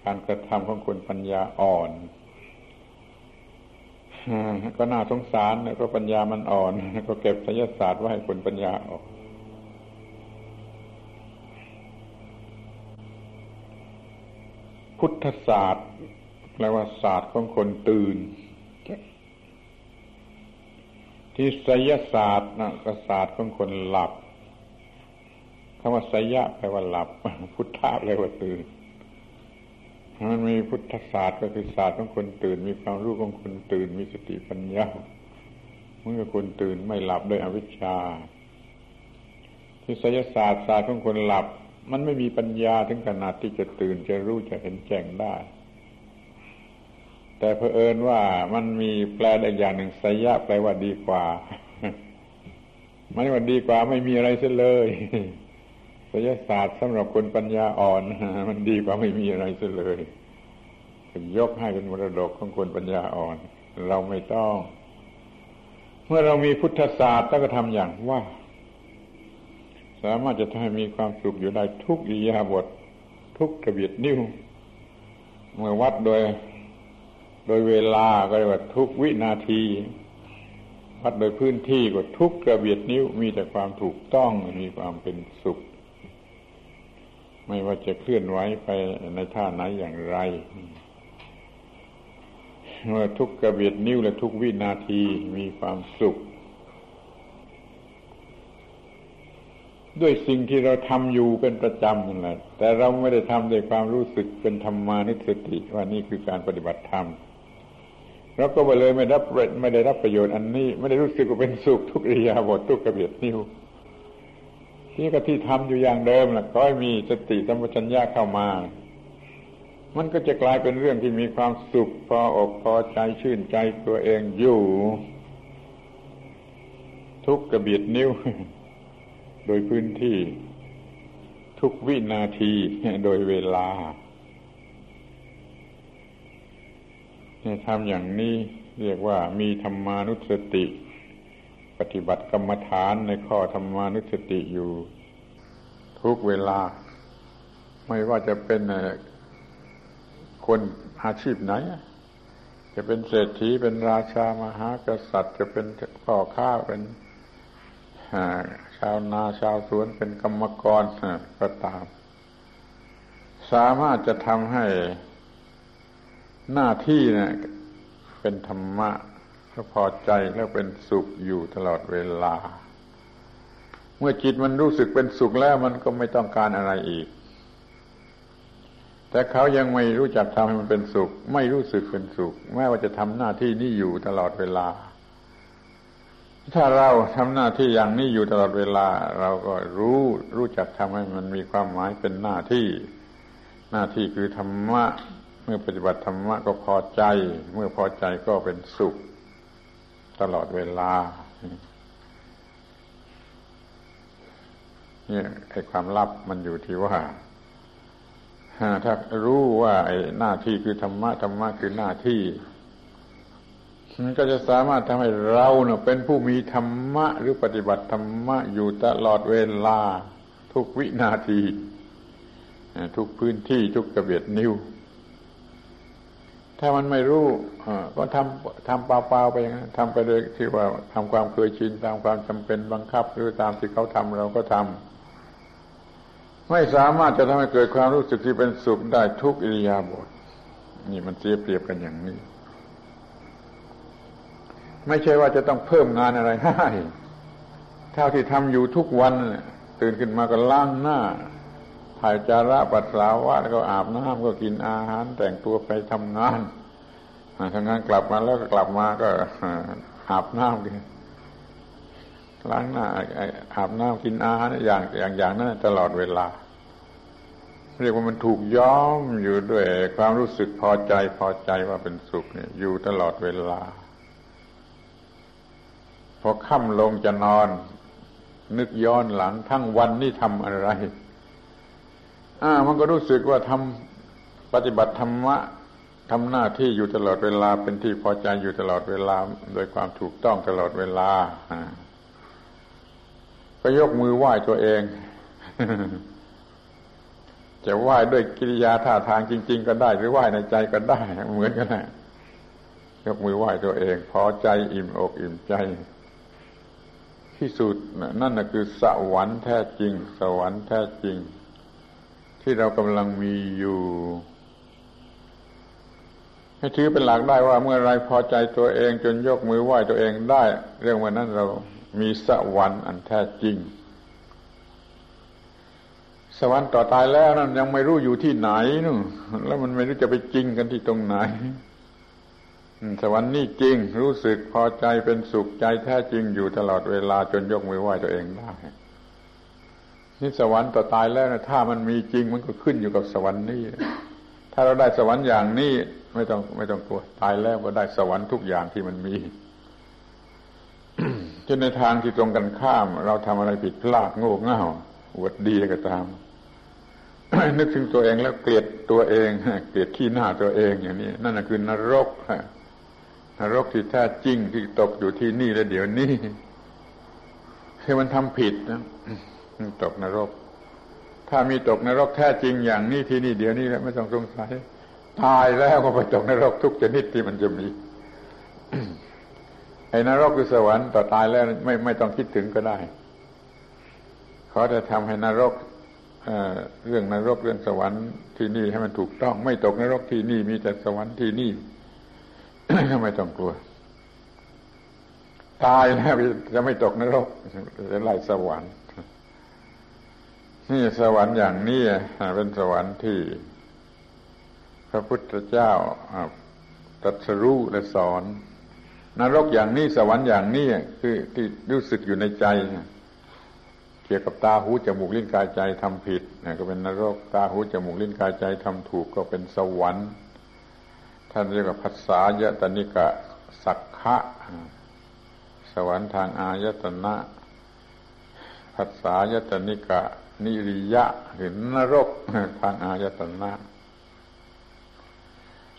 Speaker 1: การกระทำของคนปัญญาอ่อน ก็น่าสงสารก็ปัญญามันอ่อน ก็เก็บไสยศาสตร์ไว้ให้คนปัญญาออกพุทธศาสตร์แปลว่าศาสตร์ของคนตื่น ที่ไสยศาสตร์นะก็ศาสตร์ของคนหลับคำว่าไสยะแปลว่าหลับ พุทธะแปลว่าตื่น มันมีพุทธศาสตร์ก็คือศาสตร์ของคนตื่น มีความรู้ของคนตื่น มีสติปัญญาเมื่อคนตื่นไม่หลับด้วยอวิชชาที่ไสยศาสตร์ศาสตร์ของคนหลับ มันไม่มีปัญญาถึงขนาดที่จะตื่นจะรู้จะเห็นแจ้งได้ แต่เพอเอิญว่ามันมีแปลได้อย่างหนึ่งสยะแปลว่าดีกว่า มันว่าดีกว่าไม่มีอะไรเสียเลย ศิลศาสตร์สำหรับคนปัญญาอ่อน มันดีกว่าไม่มีอะไรเสียเลยยกให้เป็นมรดกของคนปัญญาอ่อน เราไม่ต้อง เมื่อเรามีพุทธศาสตร์ต้องทำอย่างว่า สามารถจะทำให้มีความสุขอยู่ได้ทุกอิยาบท ทุกกระเบียดนิ้ว เมื่อวัดโดย โดยเวลาก็เรียกว่าทุกวินาทีวัดโดยพื้นที่ก็ทุกกระเบียดนิ้วมีแต่ความถูกต้องมีความเป็นสุข ไม่ว่าจะเคลื่อนไหวไปในท่าไหนอย่างไรเมื่อทุกกระเบียดนิ้วและทุกวินาทีมีความสุข ด้วยสิ่งที่เราทำอยู่เป็นประจำนั่นแหละแต่เราไม่ได้ทำด้วยความรู้สึกเป็นธรรมานิสติว่านี่คือการปฏิบัติธรรมเราก็ไปเลยไม่รับไม่ได้รับประโยชน์อันนี้ ไม่ได้รู้สึกว่าเป็นสุขทุกอิยาบททุกกระเบียดนิ้ว ที่ก็ที่ทำอยู่อย่างเดิมแหละก็ให้มีสติสัมปชัญญะเข้ามา มันก็จะกลายเป็นเรื่องที่มีความสุขพออกพอใจชื่นใจตัวเองอยู่ ทุกกระเบียดนิ้ว โดยพื้นที่ ทุกวินาทีโดยเวลาทำอย่างนี้เรียกว่ามีธรรมานุสติ ปฏิบัติกรรมฐานในข้อธรรมานุสติอยู่ ทุกเวลา ไม่ว่าจะเป็นคนอาชีพไหน จะเป็นเศรษฐีเป็นราชามหากษัตริย์ จะเป็นพ่อค้าเป็นชาวนาชาวสวนเป็นกรรมกรก็ตาม สามารถจะทำให้หน้าที่เนะี่ยเป็นธรรมะ แล้วพอใจแล้วเป็นสุขอยู่ตลอดเวลา เมื่อจิตมันรู้สึกเป็นสุขแล้วมันก็ไม่ต้องการอะไรอีก แต่เขายังไม่รู้จักทำให้มันเป็นสุข ไม่รู้สึกเป็นสุข แม้ว่าจะทำหน้าที่นี้อยู่ตลอดเวลา ถ้าเราทำหน้าที่อย่างนี้อยู่ตลอดเวลา เราก็รู้รู้จักทำให้มันมีความหมายเป็นหน้าที่ หน้าที่คือธรรมะ เมื่อปฏิบัติธรรมะก็พอใจ เมื่อพอใจก็เป็นสุข ตลอดเวลา เนี่ยไอ้ความลับมันอยู่ที่ว่าถ้ารู้ว่าไอ้หน้าที่คือธรรมะธรรมะคือหน้าที่มันก็จะสามารถทำให้เราเนาะเป็นผู้มีธรรมะ หรือปฏิบัติธรรมะอยู่ตลอดเวลา ทุกวินาที ทุกพื้นที่ทุกกระเบียดนิ้ว ถ้ามันไม่รู้ก็ทำทำเปล่าๆไปอย่างนั้นทำไปโดยที่ว่าทำความเคยชินตามความจำเป็นบังคับ หรือตามที่เขาทำเราก็ทำไม่สามารถจะทำให้เกิดความรู้สึกที่เป็นสุขได้ทุกอิริยาบถนี่มันเสียเปรียบกันอย่างนี้ ไม่ใช่ว่าจะต้องเพิ่มงานอะไรให้เท่าที่ทำอยู่ทุกวันตื่นขึ้นมาก็ล้างหน้า ถ่ายจาระปัสสาวะแล้วก็อาบน้ำก็กินอาหาร แต่งตัวไปทำงานทำงานกลับมาแล้วก็กลับมาก็อาบน้ำกินล้างหน้าอาบน้ำกินอาหารอย่างอย่างอย่างนั้นตลอดเวลา เรียกว่ามันถูกย้อมอยู่ด้วยความรู้สึกพอใจพอใจว่าเป็นสุขเนี่ย อยู่ตลอดเวลา พอค่ำลงจะนอน นึกย้อนหลังทั้งวันนี่ทำอะไร อ่า มันก็รู้สึกว่าทำปฏิบัติธรรมะทำหน้าที่อยู่ตลอดเวลาเป็นที่พอใจอยู่ตลอดเวลา โดยความถูกต้องตลอดเวลาก็ยกมือไหว้ตัวเอง จะไหว้ด้วยกิริยาท่าทางจริง ๆ ก็ได้ หรือไหว้ในใจก็ได้ เหมือนกันนะยกมือไหว้ตัวเอง พอใจอิ่มอกอิ่มใจ ที่สุดนั่นนะคือสวรรค์แท้จริง สวรรค์แท้จริง ที่เรากำลังมีอยู่ ให้ถือเป็นหลักได้ว่าเมื่อไรพอใจตัวเองจนยกมือไหว้ตัวเองได้ เรื่องวันนั้นเรามีสวรรค์อันแท้จริง สวรรค์ต่อตายแล้วนั่นยังไม่รู้อยู่ที่ไหนนู่นแล้วมันไม่รู้จะไปจริงกันที่ตรงไหนสวรรค์นี่จริงรู้สึกพอใจเป็นสุขใจแท้จริงอยู่ตลอดเวลาจนยกมือไหว้ตัวเองได้ นี่สวรรค์ต่อตายแล้วนะถ้ามันมีจริงมันก็ขึ้นอยู่กับสวรรค์นี่ถ้าเราได้สวรรค์อย่างนี้ไม่ต้องไม่ต้องกลัวตายแล้วก็ได้สวรรค์ทุกอย่างที่มันมีจนในทางที่ตรงกันข้าม เราทำอะไรผิดพลาดโง่เง่าอวดดีก็ตาม นึกถึงตัวเองแล้วเกลียดตัวเองเกลียดขี้หน้าตัวเองอย่างนี้ นั่นคือนรกนรกที่แท้จริงที่ตกอยู่ที่นี่และเดี๋ยวนี้คือมันทำผิดนะ ตกนรก ถ้ามีตกนรกแท้จริงอย่างนี้ที่นี่เดี๋ยวนี้แล้วไม่ต้องสงสัยตายแล้วก็ไปตกนรกทุกชนิดที่มันจะมีไอ้นรกคือสวรรค์ต่อตายแล้วไม่ไม่ต้องคิดถึงก็ได้เขาจะทำให้นรกเรื่องนรกเรื่องสวรรค์ที่นี่ให้มันถูกต้อง ไม่ตกนรกที่นี่มีแต่สวรรค์ที่นี่ไม่ต้องกลัว ตายแล้วจะไม่ตกนรกจะไล่สวรรค์ นี่สวรรค์อย่างนี้เป็นสวรรค์ที่ พระพุทธเจ้าตรัสรู้และสอน นรกอย่างนี้สวรรค์อย่างนี้คือที่รู้สึกอยู่ในใจเกี่ยวกับตาหูจมูกลิ้นกายใจทำผิดก็เป็นนรกตาหูจมูกลิ้นกายใจทำถูกก็เป็นสวรรค์ท่านเรียกว่าภาษายตนิกะสักขะสวรรค์ทางอายตนะภาษายตนิกะ นิริยะหรือนรกทางอายตนะ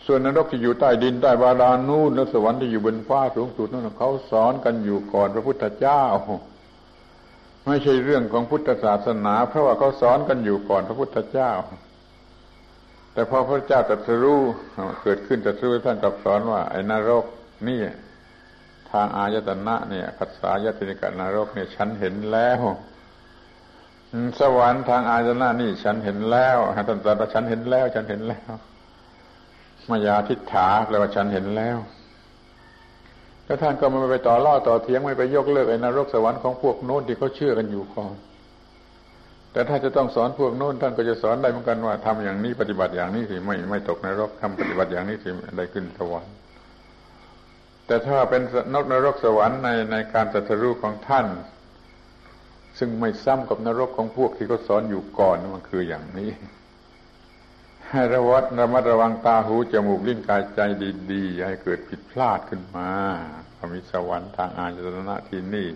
Speaker 1: ส่วนนรกที่อยู่ใต้ดินใต้บาดาลนู่นและสวรรค์ที่อยู่บนฟ้าสูงสุดนั่นเขาสอนกันอยู่ก่อนพระพุทธเจ้า ไม่ใช่เรื่องของพุทธศาสนา เพราะว่าเขาสอนกันอยู่ก่อนพระพุทธเจ้า แต่พอพระเจ้าตรัสรู้เกิดขึ้นตรัสรู้ท่านกับสอนว่า ไอ้นรกนี่ทางอายตนะเนี่ยภาษายตินิกานรกเนี่ยฉันเห็นแล้ว สวรรค์ทางอายตนะนี่ฉันเห็นแล้วท่านตรัสว่าฉันเห็นแล้ว ฉันเห็นแล้วมายาทิฏฐาแปลว่าฉันเห็นแล้วแล้วท่านก็ไม่ไปต่อล่อต่อเถียงไม่ไปยกเลิกไอ้นรกสวรรค์ของพวกโน้นที่เขาเชื่อกันอยู่ก่อนแต่ถ้าจะต้องสอนพวกโน้นท่านก็จะสอนได้เหมือนกันว่าทำอย่างนี้ปฏิบัติอย่างนี้สิไม่ไม่ตกนรกทำปฏิบัติอย่างนี้สิได้ขึ้นสวรรค์ แต่ถ้าเป็นนกนรกสวรรค์ในในการตรัสรู้ของท่าน ซึ่งไม่ซ้ำกับนรกของพวกที่เขาสอนอยู่ก่อนมันคืออย่างนี้ ให้ระวัดระมัดระวังตาหูจมูกลิ้นกายใจดีๆอย่าให้เกิดผิดพลาดขึ้นมาพมีสวรรค์ทางอาจตนะที่นี่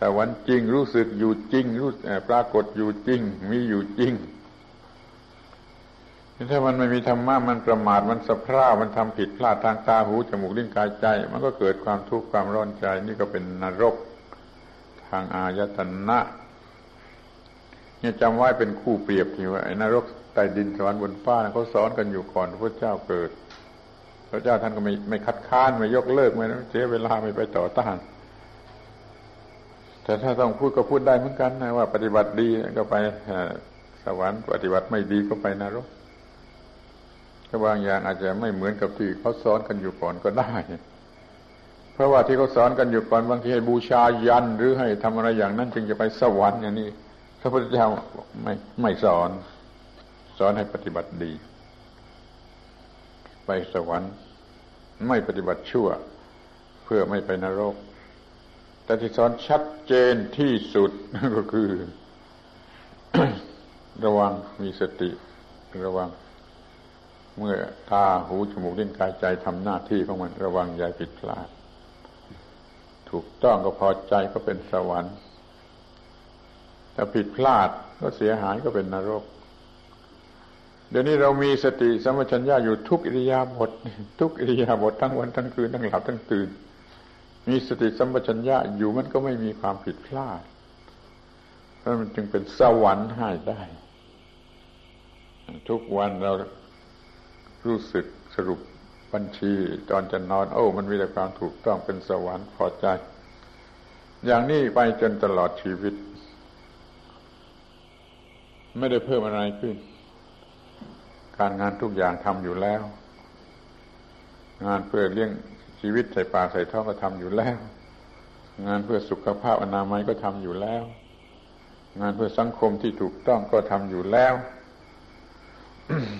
Speaker 1: สวรรค์จริงรู้สึกอยู่จริง รู้ปรากฏอยู่จริง มีอยู่จริงถ้ามันไม่มีธรรมะมันประมาทมันสะพร่ามันทำผิดพลาดทางตาหูจมูกลิ้นกายใจ มันก็เกิดความทุกข์ความร้อนใจนี่ก็เป็นนรก ทางอายตนะเนี่ยจำไว้เป็นคู่เปรียบที่ว่าไอ้นรกใต้ดินสวรรค์บนฟ้าเขาสอนกันอยู่ก่อนพระเจ้าเกิด พระเจ้าท่านก็ไม่ไม่คัดค้านไม่ยกเลิกไม่เสียเวลาไม่ไปต่อต้านแต่ถ้าต้องพูดก็พูดได้เหมือนกันนะว่า ปฏิบัติดีก็ไปสวรรค์ปฏิบัติไม่ดีก็ไปนรกก็บางอย่างอาจจะไม่เหมือนกับที่เขาสอนกันอยู่ก่อนก็ได้ ราะว่าที่เขาสอนกันอยู่ก่อนบางทีให้บูชายันหรือให้ทำอะไรอย่างนั้น จึงจะไปสวรรค์อย่างนี้พระพุทธเจ้าไม่ไม่สอน สอนให้ปฏิบัติดี ไปสวรรค์ไม่ปฏิบัติชั่ว เพื่อไม่ไปนรก แต่ที่สอนชัดเจนที่สุดก็คือ ระวังมีสติระวังเมื่อตาหูจมูกลิ้นกายใจทำหน้าที่ของมันระวังอย่าผิดพลาด ถูกต้องก็พอใจก็เป็นสวรรค์ถ้าผิดพลาดก็เสียหายก็เป็นนรก เดี๋ยวนี้เรามีสติสัมปชัญญะอยู่ทุกอิริยาบถทุกอิริยาบถทั้งวันทั้งคืนทั้งหลับทั้งตื่น มีสติสัมปชัญญะอยู่มันก็ไม่มีความผิดพลาดเพราะมันจึงเป็นสวรรค์ให้ได้ ทุกวันเรารู้สึกสรุป บัญชีตอนจะนอน โอ้ มันมีแต่ความถูกต้องเป็นสวรรค์พอใจ อย่างนี้ไปจนตลอดชีวิต ไม่ได้เพิ่มอะไรขึ้น การงานทุกอย่างทำอยู่แล้ว งานเพื่อเลี้ยงชีวิตใส่ปากใส่ท้องก็ทำอยู่แล้ว งานเพื่อสุขภาพอนามัยก็ทำอยู่แล้ว งานเพื่อสังคมที่ถูกต้องก็ทำอยู่แล้ว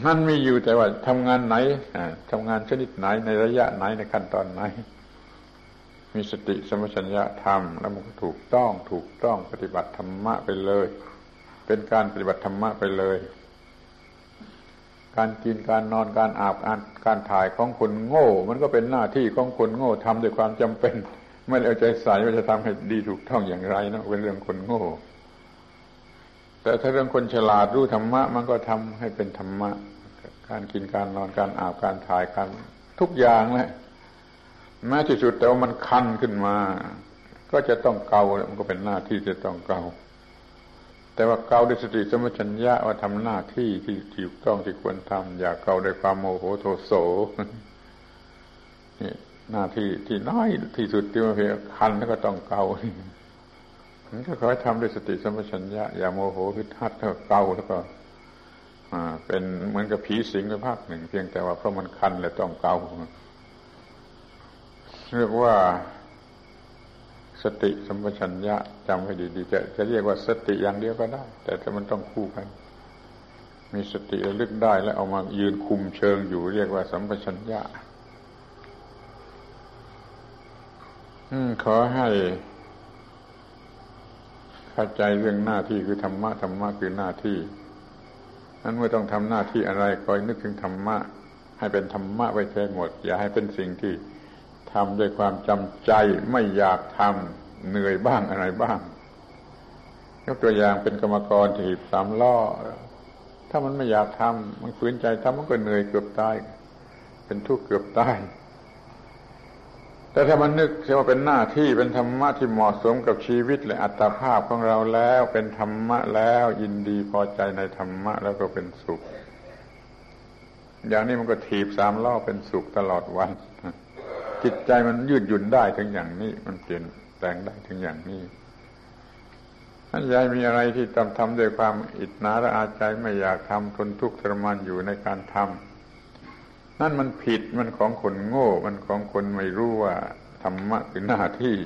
Speaker 1: มันมีอยู่แต่ว่าทำงานไหนทำงานชนิดไหนในระยะไหนในขั้นตอนไหน มีสติสมัชัญญะทำแล้วมันก็ถูกต้องถูกต้องปฏิบัติธรรมะไปเลย เป็นการปฏิบัติธรรมะไปเลย การกินการนอนการอาบการถ่ายของคนโง่ มันก็เป็นหน้าที่ของคนโง่ทำด้วยความจำเป็น ไม่เอาใจใส่ว่าจะทำให้ดีถูกต้องอย่างไรนะเป็นเรื่องคนโง่ แต่ถ้าเรื่องคนฉลาดรู้ธรรมะ มันก็ทำให้เป็นธรรมะ การกินการนอนการอาบการถ่ายการทุกอย่างแหละแม้ที่สุดแต่ว่ามันคันขึ้นมา ก็จะต้องเกามันก็เป็นหน้าที่จะต้องเกาแต่ว่าเกาด้วยสติสมัชัญญะว่าทำหน้าที่ที่ถูกต้องที่ควรทำอย่าเกาด้วยความโมโหโทโสนี่หน้าที่ที่น้อยที่สุดที่มันเพียงคันแล้วก็ต้องเกา ก็ขอให้ทำด้วยสติสมัชัญญะอย่าโมโหฮึดฮัดเกาแล้วก็เป็นเหมือนกับผีสิงในภาคหนึ่ง เพียงแต่ว่าเพราะมันคันและต้องเกาเรียกว่าสติสัมปชัญญะจำไว้ดีๆจะจะเรียกว่าสติอย่างเดียวก็ได้ แต่ถ้ามันต้องคู่กัน มีสติระลึกได้แล้วเอามายืนคุมเชิงอยู่เรียกว่าสัมปชัญญะขอให้ เข้าใจเรื่องหน้าที่คือธรรมะธรรมะคือหน้าที่นั้นเมื่อต้องทำหน้าที่อะไรคอยนึกถึงธรรมะ ให้เป็นธรรมะไว้ใช้หมด อย่าให้เป็นสิ่งที่ทำด้วยความจำใจไม่อยากทำเหนื่อยบ้างอะไรบ้าง ยกตัวอย่างเป็นกรรมกรถีบสามล้อถ้ามันไม่อยากทำมันฝืนใจทำมันก็เหนื่อยเกือบตายเป็นทุกข์เกือบตาย แต่ถ้ามันนึกว่าเป็นหน้าที่เป็นธรรมะที่เหมาะสมกับชีวิตและอัตภาพของเราแล้วเป็นธรรมะแล้วยินดีพอใจในธรรมะแล้วก็เป็นสุข อย่างนี้มันก็ถีบสามล้อเป็นสุขตลอดวันจิตใจมันยืดหยุ่นได้ถึงอย่างนี้ มันเปลี่ยนแปลงได้ถึงอย่างนี้ท่านยายมีอะไรที่ทำทำด้วยความอิจนาระอาใจไม่อยากทำทนทุกข์ทรมานอยู่ในการทำ นั่นมันผิดมันของคนโง่ มันของคนไม่รู้ว่าธรรมะคือหน้าที่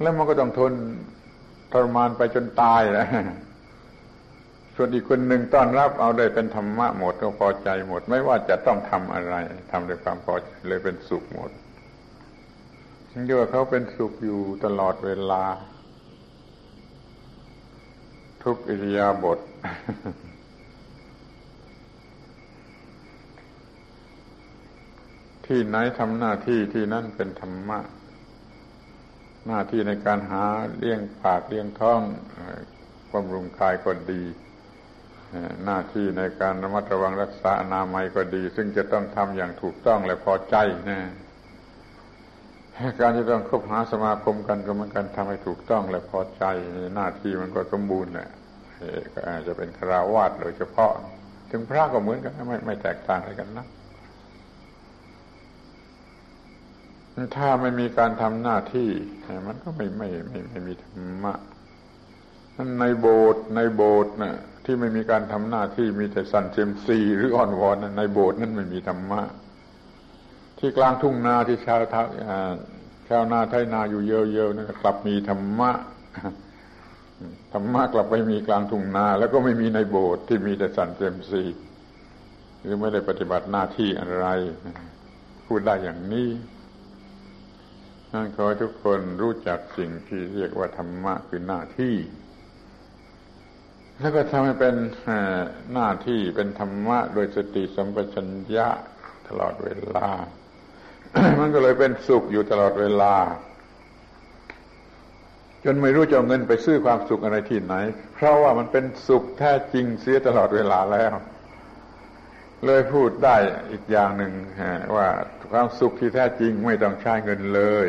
Speaker 1: แล้วมันก็ต้องทนทรมานไปจนตายแล้วส่วนอีกคนหนึ่งต้อนรับเอาได้เป็นธรรมะหมดก็พอใจหมด ไม่ว่าจะต้องทำอะไรทำด้วยความพอใจเลยเป็นสุขหมดฉันคิดว่าเขาเป็นสุขอยู่ตลอดเวลา ทุกอิริยาบถ ที่ไหนทำหน้าที่ที่นั่นเป็นธรรมะ หน้าที่ในการหาเลี้ยงปากเลี้ยงท้องบำรุงกายก็ดี หน้าที่ในการระมัดระวังรักษาอนามัยก็ดี ซึ่งจะต้องทำอย่างถูกต้องและพอใจนะการที่ต้องคบหาสมาคมกันก็เหมือนกันทำให้ถูกต้องและพอใจหน้าที่มันก็สมบูรณ์แหละก็อาจจะเป็นคราวาสโดยเฉพาะ ถึงพระก็เหมือนกันไม่ไม่แตกต่างอะไรกันนะ ถ้าไม่มีการทำหน้าที่ มันก็ไม่ไม่ไม่ไม่มีธรรมะนั่นในโบสถ์ในโบสถ์นะ่ะที่ไม่มีการทำหน้าที่มีแต่สันเซมซีหรืออ่อนวอนในโบสถ์นั้นไม่มีธรรมะที่กลางทุ่งนาที่ชาวทชาวนาไทยนาอยู่เยอะๆนั่นกลับมีธรรมะธรรมะกลับไปมีกลางทุ่งนา แล้วก็ไม่มีในโบสถ์ที่มีแต่สันเซมซีหรือไม่ได้ปฏิบัติหน้าที่อะไร พูดได้อย่างนี้ ขอทุกคนรู้จักสิ่งที่เรียกว่าธรรมะคือหน้าที่ แล้วก็ทำให้เป็นหน้าที่เป็นธรรมะ โดยสติสัมปชัญญะตลอดเวลา มันก็เลยเป็นสุขอยู่ตลอดเวลา จนไม่รู้จะเอาเงินไปซื้อความสุขอะไรที่ไหน เพราะว่ามันเป็นสุขแท้จริงเสียตลอดเวลาแล้ว เลยพูดได้อีกอย่างหนึ่งว่าความสุขที่แท้จริงไม่ต้องใช้เงินเลย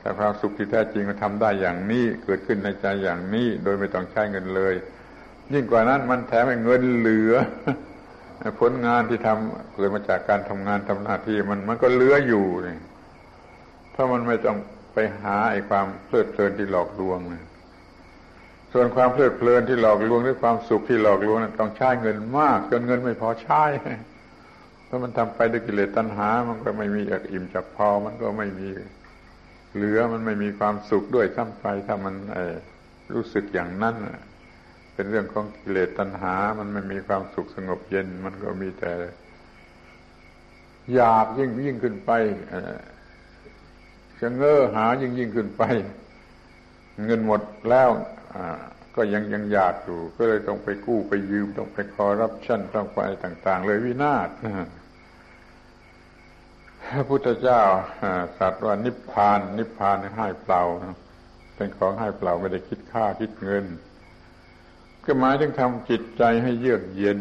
Speaker 1: แต่ความสุขที่แท้จริงมันทำได้อย่างนี้เกิดขึ้นในใจอย่างนี้ โดยไม่ต้องใช้เงินเลย ยิ่งกว่านั้นมันแถมให้เงินเหลือ ผลงานที่ทำเกิดมาจากการทำงานทำหน้าที่มันมันก็เหลืออยู่นี่เพรามันไม่ต้องไปหาไอ้ความเพลิดเพลินที่หลอกลวง ส่วนความเพลิดเพลินที่หลอกลวงหรือความสุขที่หลอกลวงนั้นต้องใช้เงินมากจนเงินไม่พอใช้เพราะมันทำไปด้วยกิเลสตัณหา มันก็ไม่มีอยากอิ่มจากพอ มันก็ไม่มีเหลือมันไม่มีความสุขด้วยซ้ำไปถ้ามันรู้สึกอย่างนั้นเป็นเรื่องของกิเลสตัณหา มันไม่มีความสุขสงบเย็น มันก็มีแต่ อยากยิ่งยิ่งขึ้นไปจะเง้อหายิ่งยิ่งขึ้นไป เงินหมดแล้ว ก็ยังยังอยากอยู่ ก็เลยต้องไปกู้ไปยืม ต้องไปคอรับชั่นต้องไปต่าง ๆ เลยวินาศพระพุทธเจ้าสัตว์ว่านิพพาน นิพพานให้เปล่า เป็นของให้เปล่าไม่ได้คิดค่าคิดเงิน ก็หมายถึงทำจิตใจให้เยือกเย็น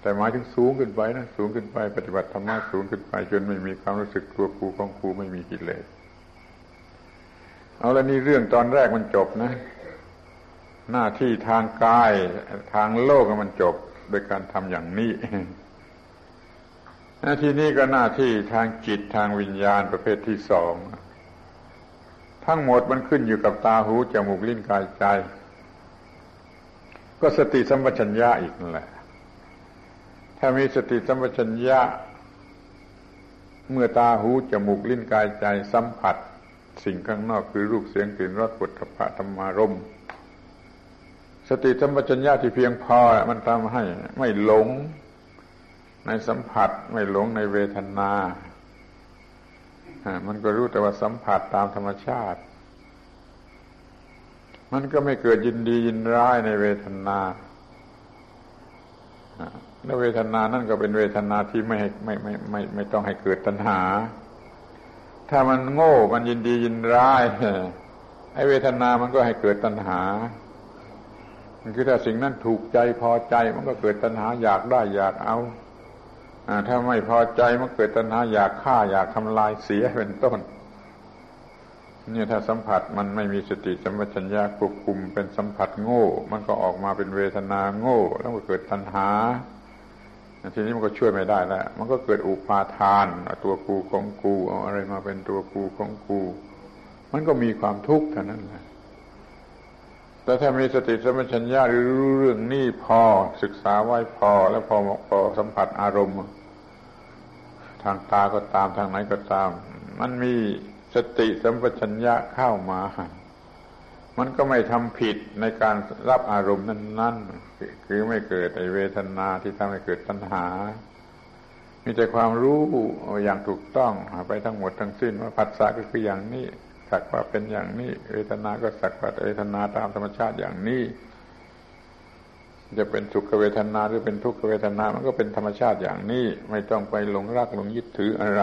Speaker 1: แต่หมายถึงสูงขึ้นไปนะสูงขึ้นไป ปฏิบัติธรรมะสูงขึ้นไปจนไม่มีความรู้สึกตัวกูของกูไม่มีกิเลส เอาแล้วนี่เรื่องตอนแรกมันจบนะ หน้าที่ทางกาย ทางโลกมันจบ โดยการทำอย่างนี้ หน้าที่นี้ก็หน้าที่ทางจิตทางวิญญาณประเภทที่สอง ทั้งหมดมันขึ้นอยู่กับตาหูจมูกลิ้นกายใจ ก็สติสัมปชัญญะอีกนั่นแหละ ถ้ามีสติสัมปชัญญะ เมื่อตาหูจมูกลิ้นกายใจสัมผัส สิ่งข้างนอกคือรูปเสียงกลิ่นรสปุถะธรรมารมสติสัมปชัญญะที่เพียงพอมันทำให้ไม่หลงในสัมผัสไม่หลงในเวทนา มันก็รู้แต่ว่าสัมผัสตามธรรมชาติ มันก็ไม่เกิดยินดียินร้ายในเวทนาแล้วเวทนานั่นก็เป็นเวทนาที่ไม่ไม่ไม่ไม่ไม่ต้องให้เกิดตัณหา ถ้ามันโง่มันยินดียินร้ายไอ้เวทนามันก็ให้เกิดตัณหาคือถ้าสิ่งนั้นถูกใจพอใจมันก็เกิดตัณหาอยากได้อยากเอาถ้าไม่พอใจมันเกิดตัณหาอยากฆ่าอยากทำลายเสียเป็นต้นเนี่ยถ้าสัมผัสมันไม่มีสติสัมปชัญญะควบคุมเป็นสัมผัสโง่ มันก็ออกมาเป็นเวทนาโง่ แล้วก็เกิดตัณหา ทีนี้มันก็ช่วยไม่ได้แล้วมันก็เกิดอุปาทานตัวกูของกูเอาอะไรมาเป็นตัวกูของกู มันก็มีความทุกข์เท่านั้นแหละแต่ถ้ามีสติสัมปชัญญะหรือรู้เรื่องนี้พอศึกษาไว้พอ แล้วพอพอสัมผัสอารมณ์ ทางตาก็ตามทางไหนก็ตาม มันมีสติสัมปชัญญะเข้ามา มันก็ไม่ทำผิดในการรับอารมณ์นั้น ๆ คือไม่เกิดไอเวทนาที่ทำให้เกิดตัณหา มีแต่ความรู้อย่างถูกต้องไปทั้งหมดทั้งสิ้นว่าผัสสะก็คืออย่างนี้สักว่าเป็นอย่างนี้ เวทนาก็สักว่าเวทนาตามธรรมชาติอย่างนี้ จะเป็นสุขเวทนาหรือเป็นทุกขเวทนา มันก็เป็นธรรมชาติอย่างนี้ ไม่ต้องไปหลงรักหลงยึดถืออะไร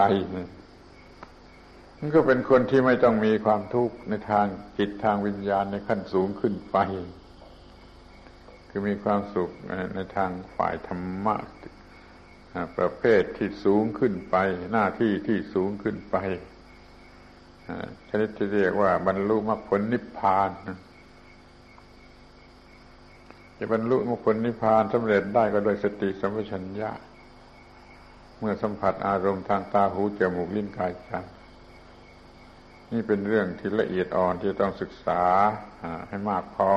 Speaker 1: มันก็เป็นคนที่ไม่ต้องมีความทุกข์ในทางจิตทางวิญญาณในขั้นสูงขึ้นไป คือมีความสุขในทางฝ่ายธรรมะประเภทที่สูงขึ้นไป หน้าที่ที่สูงขึ้นไปชนิดที่เรียกว่า บรรลุมรรคผลนิพพานจะบรรลุมรรคผลนิพพานสำเร็จได้ก็โดยสติสัมปชัญญะ เมื่อสัมผัสอารมณ์ทางตาหูจมูกลิ้นกายใจ นี่เป็นเรื่องที่ละเอียดอ่อนที่ต้องศึกษาให้มากพอ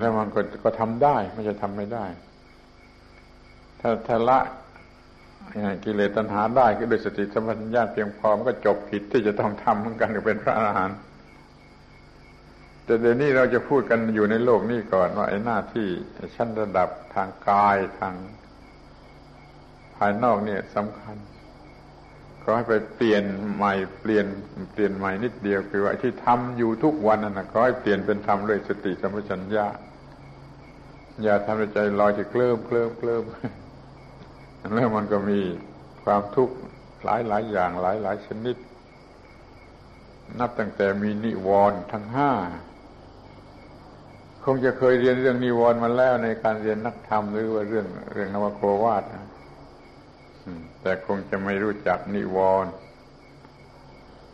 Speaker 1: แล้วมันก็ก็ทำได้ไม่ใช่ทำไม่ได้ ถ้าถ้าละกิเลสตัณหาได้ก็ด้วยสติสัมปชัญญะเพียงพอมันก็จบผิดที่จะต้องทำเหมือนกันเป็นพระอรหันต์แต่เดี๋ยวนี้เราจะพูดกันอยู่ในโลกนี้ก่อนว่าไอ้หน้าที่ชั้นระดับทางกายทางภายนอกเนี่ยสำคัญ อให้ไปเปลี่ยนใหม่เปลี่ยนเปลี่ยนใหม่นิดเดียวคือว่าที่ทำอยู่ทุกวันนั่นนะขอให้เปลี่ยนเป็นทำด้วยสติสัมปชัญญะอย่าทำใจลอยที่เคลิ้มเคลิ้มเคลิ้มแล้วมันก็มีความทุกข์หลายหลายอย่างหลายหลายชนิด นับตั้งแต่มีนิวรณ์ทั้งห้าคงจะเคยเรียนเรื่องนิวรณ์มาแล้วในการเรียนนักธรรมหรือว่าเรื่องเรื่องนวโกวาท แต่คงจะไม่รู้จักนิวรณ์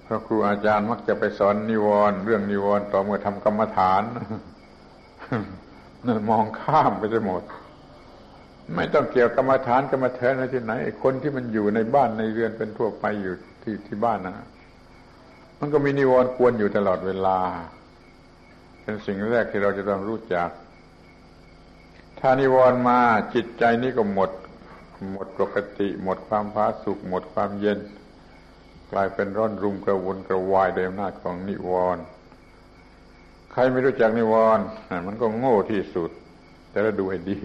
Speaker 1: เพราะครูอาจารย์มักจะไปสอนนิวรณ์เรื่องนิวรณ์ต่อเมื่อทำกรรมฐานนั่นมองข้ามไปจะหมด ไม่ต้องเกี่ยวกรรมฐานกรรมฐานอะไรที่ไหนคนที่มันอยู่ในบ้านในเรือนเป็นทั่วไปอยู่ที่ที่บ้านนะมันก็มีนิวรณ์กวนอยู่ตลอดเวลา เป็นสิ่งแรกที่เราจะต้องรู้จัก ถ้านิวรณ์มาจิตใจนี้ก็หมด หมดปกติ หมดความพาสุข หมดความเย็น กลายเป็นร้อนรุมกระวนกระวายโดยอำนาจของนิวรณ์ใครไม่รู้จักนิวรณ์มันก็โง่ที่สุด แต่เราดูให้ดี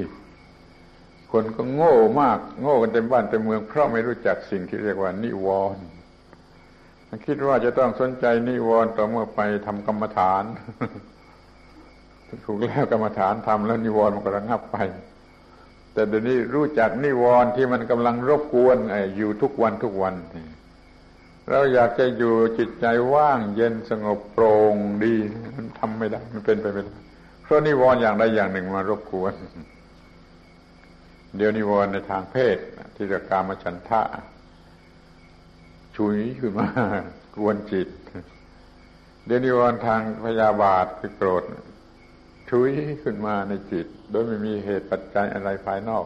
Speaker 1: คนก็โง่มาก โง่กันเต็มบ้านเต็มเมือง เพราะไม่รู้จักสิ่งที่เรียกว่านิวรณ์คิดว่าจะต้องสนใจนิวรณ์ต่อเมื่อไปทำกรรมฐาน ถูกแล้วกรรมฐานทำแล้วนิวรณ์มันก็ระงับไป แต่เดี๋ยวนี้รู้จักนิวรณ์ที่มันกำลังรบกวนอยู่ทุกวันทุกวัน เราอยากจะอยู่จิตใจว่าง เย็นสงบโปร่งดีมันทำไม่ได้ มันเป็นไปไม่ได้เพราะนิวรณ์อย่างใดอย่างหนึ่งมารบกวน เดี๋ยวนิวรณ์ในทางเพศที่เรียกกามฉันทะชุยขึ้นมากวนจิต เดี๋ยวนิวรณ์ทางพยาบาทคือโกรธ ชุยขึ้นมาในจิต โดยไม่มีเหตุปัจจัยอะไรภายนอก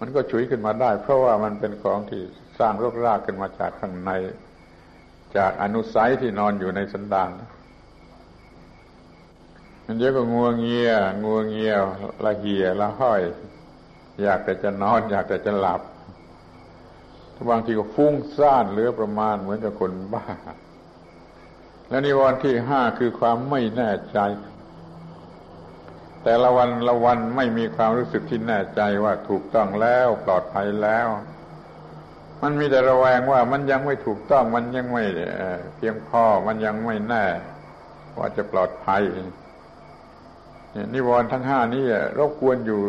Speaker 1: มันก็ชุยขึ้นมาได้ เพราะว่ามันเป็นของที่สร้างรกรากขึ้นมาจากข้างใน จากอนุสัยที่นอนอยู่ในสันดานมันเยอะก็งัวเงียงัวเงียละเหียละห้อย อยากแต่จะนอน อยากแต่จะหลับบางทีก็ฟุ้งซ่านเหลือประมาณเหมือนกับคนบ้า และนิวรณ์ที่ห้าคือความไม่แน่ใจ แต่ละวันละวันไม่มีความรู้สึกที่แน่ใจว่าถูกต้องแล้วปลอดภัยแล้ว มันมีแต่ระแวงว่ามันยังไม่ถูกต้องมันยังไม่เพียงพอมันยังไม่แน่ ว่าจะปลอดภัยนิวรณ์ทั้งห้านี้รบกวนอยู่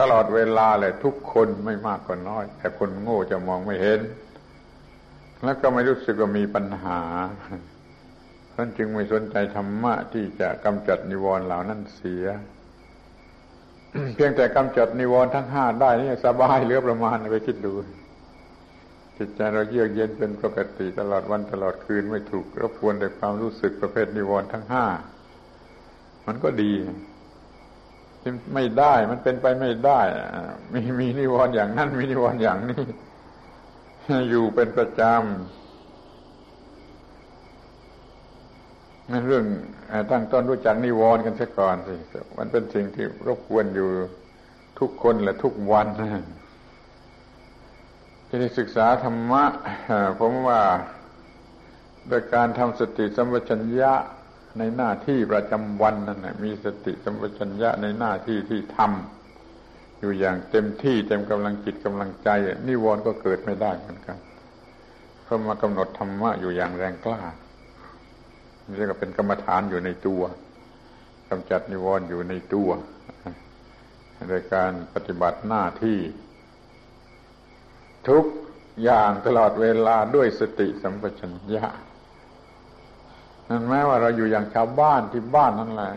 Speaker 1: ตลอดเวลาเลยทุกคนไม่มากก็น้อย แต่คนโง่จะมองไม่เห็น แล้วก็ไม่รู้สึกว่ามีปัญหาท่านจึงไม่สนใจธรรมะที่จะกำจัดนิวรณ์เหล่านั้นเสีย เพียงแต่กำจัดนิวรณ์ทั้งห้าได้นี่สบายเหลือประมาณไปคิดดูจิตใจเราเยือกเย็นเป็นปกติตลอดวันตลอดคืนไม่ถูกรบกวนในความรู้สึกประเภทนิวรณ์ทั้งห้ามันก็ดีไม่ได้มันเป็นไปไม่ได้ มีมีนิวรณ์อย่างนั้นมีนิวรณ์อย่างนี้อยู่เป็นประจำนั่น เรื่องตั้งต้นรู้จักนิวรณ์กันซะก่อนสิมันเป็นสิ่งที่รบกวนอยู่ทุกคนและทุกวันที่ได้ศึกษาธรรมะผมว่าโดยการทำสติสัมปชัญญะในหน้าที่ประจำวันนั่นนะมีสติสัมปชัญญะในหน้าที่ที่ทำอยู่อย่างเต็มที่เต็มกำลังจิตกำลังใจนิวรณ์ก็เกิดไม่ได้เหมือนกันเพราะมากำหนดธรรมะอยู่อย่างแรงกล้า เรียกว่าเป็นกรรมฐานอยู่ในตัวกำจัดนิวรณ์อยู่ในตัวโดยการปฏิบัติหน้าที่ ทุกอย่างตลอดเวลาด้วยสติสัมปชัญญะนั่นแม้ว่าเราอยู่อย่างชาวบ้านที่บ้านนั่นแหละ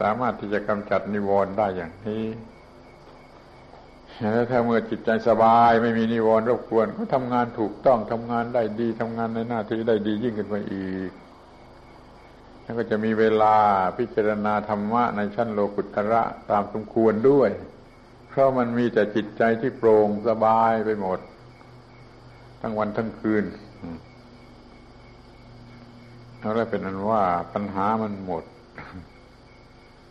Speaker 1: สามารถที่จะกำจัดนิวรณ์ได้อย่างนี้แล้วถ้าเมื่อจิตใจสบายไม่มีนิวรณ์รบกวน ก็ทำงานถูกต้องทำงานได้ดีทำงานในหน้าที่ได้ดียิ่งขึ้นไปอีก แล้วก็จะมีเวลาพิจารณาธรรมะในชั้นโลกุตระตามสมควรด้วย เพราะมันมีแต่จิตใจที่โปร่งสบายไปหมด ทั้งวันทั้งคืนแล้วเป็นอันว่าปัญหามันหมด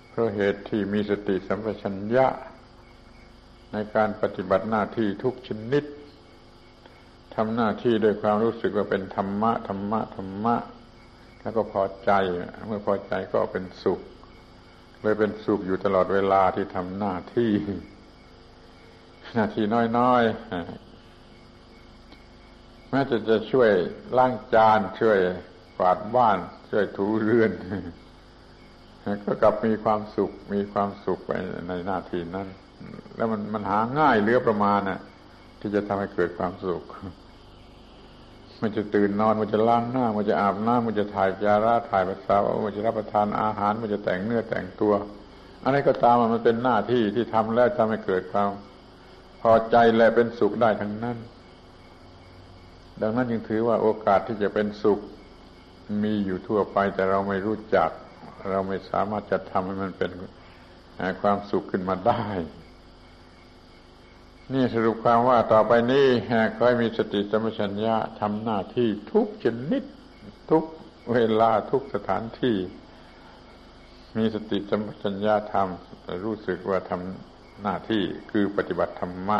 Speaker 1: เพราะเหตุที่มีสติสัมปชัญญะ ในการปฏิบัติหน้าที่ทุกชนิดทำหน้าที่ด้วยความรู้สึกว่าเป็นธรรมะธรรมะธรรมะ แล้วก็พอใจ เมื่อพอใจก็เป็นสุข เลยเป็นสุขอยู่ตลอดเวลาที่ทำหน้าที่ หน้าที่น้อยๆแม้จะจะช่วยล้างจานช่วยกวาดบ้าน ช่วยถูเรือนก็กลับมีความสุขมีความสุขไปในหน้าที่นั้น แล้วมันมันหาง่ายเลือประมาณน่ะ ที่จะทำให้เกิดความสุข มันจะตื่นนอนมันจะล้างหน้า มันจะอาบน้ำมันจะถ่ายจาระถ่ายปัสสาวะมันจะรับประทานอาหาร มันจะแต่งเนื้อแต่งตัวอะไรก็ตามมันเป็นหน้าที่ที่ทำแล้วทำให้เกิดความพอใจและเป็นสุขได้ทั้งนั้น ดังนั้นจึงถือว่าโอกาสที่จะเป็นสุข มีอยู่ทั่วไปแต่เราไม่รู้จัก เราไม่สามารถจะทำให้มันเป็นความสุขขึ้นมาได้ นี่สรุปความว่าต่อไปนี้ขอให้มีสติสมัชัญญะทำหน้าที่ทุกชนิดทุกเวลาทุกสถานที่ มีสติสมัชัญญะทำรู้สึกว่าทำหน้าที่คือปฏิบัติธรรมะ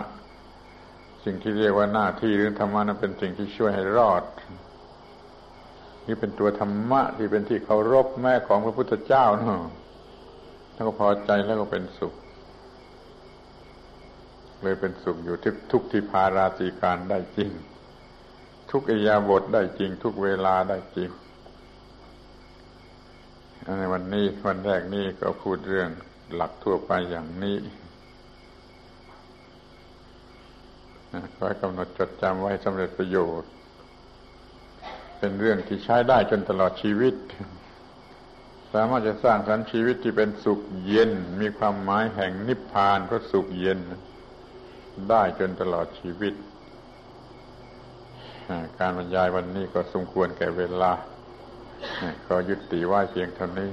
Speaker 1: สิ่งที่เรียกว่าหน้าที่หรือธรรมะนั้นเป็นสิ่งที่ช่วยให้รอด นี่เป็นตัวธรรมะที่เป็นที่เคารพแม่ของพระพุทธเจ้าเนาะแล้วก็พอใจแล้วก็เป็นสุข เลยเป็นสุขอยู่ทุกทุกที่พาราตีการได้จริงทุทุกอิยาบทได้จริง ทุกเวลาได้จริงในวันนี้วันแรกนี้ก็พูดเรื่องหลักทั่วไปอย่างนี้ขอให้กำหนดจดจำไว้สำเร็จประโยชน์ เป็นเรื่องที่ใช้ได้จนตลอดชีวิต สามารถจะสร้างสรรค์ชีวิตที่เป็นสุขเย็น มีความหมายแห่งนิพพานเพราะสุขเย็น ได้จนตลอดชีวิต การบรรยายวันนี้ก็สมควรแก่เวลาก็ยุติไว้เพียงเท่านี้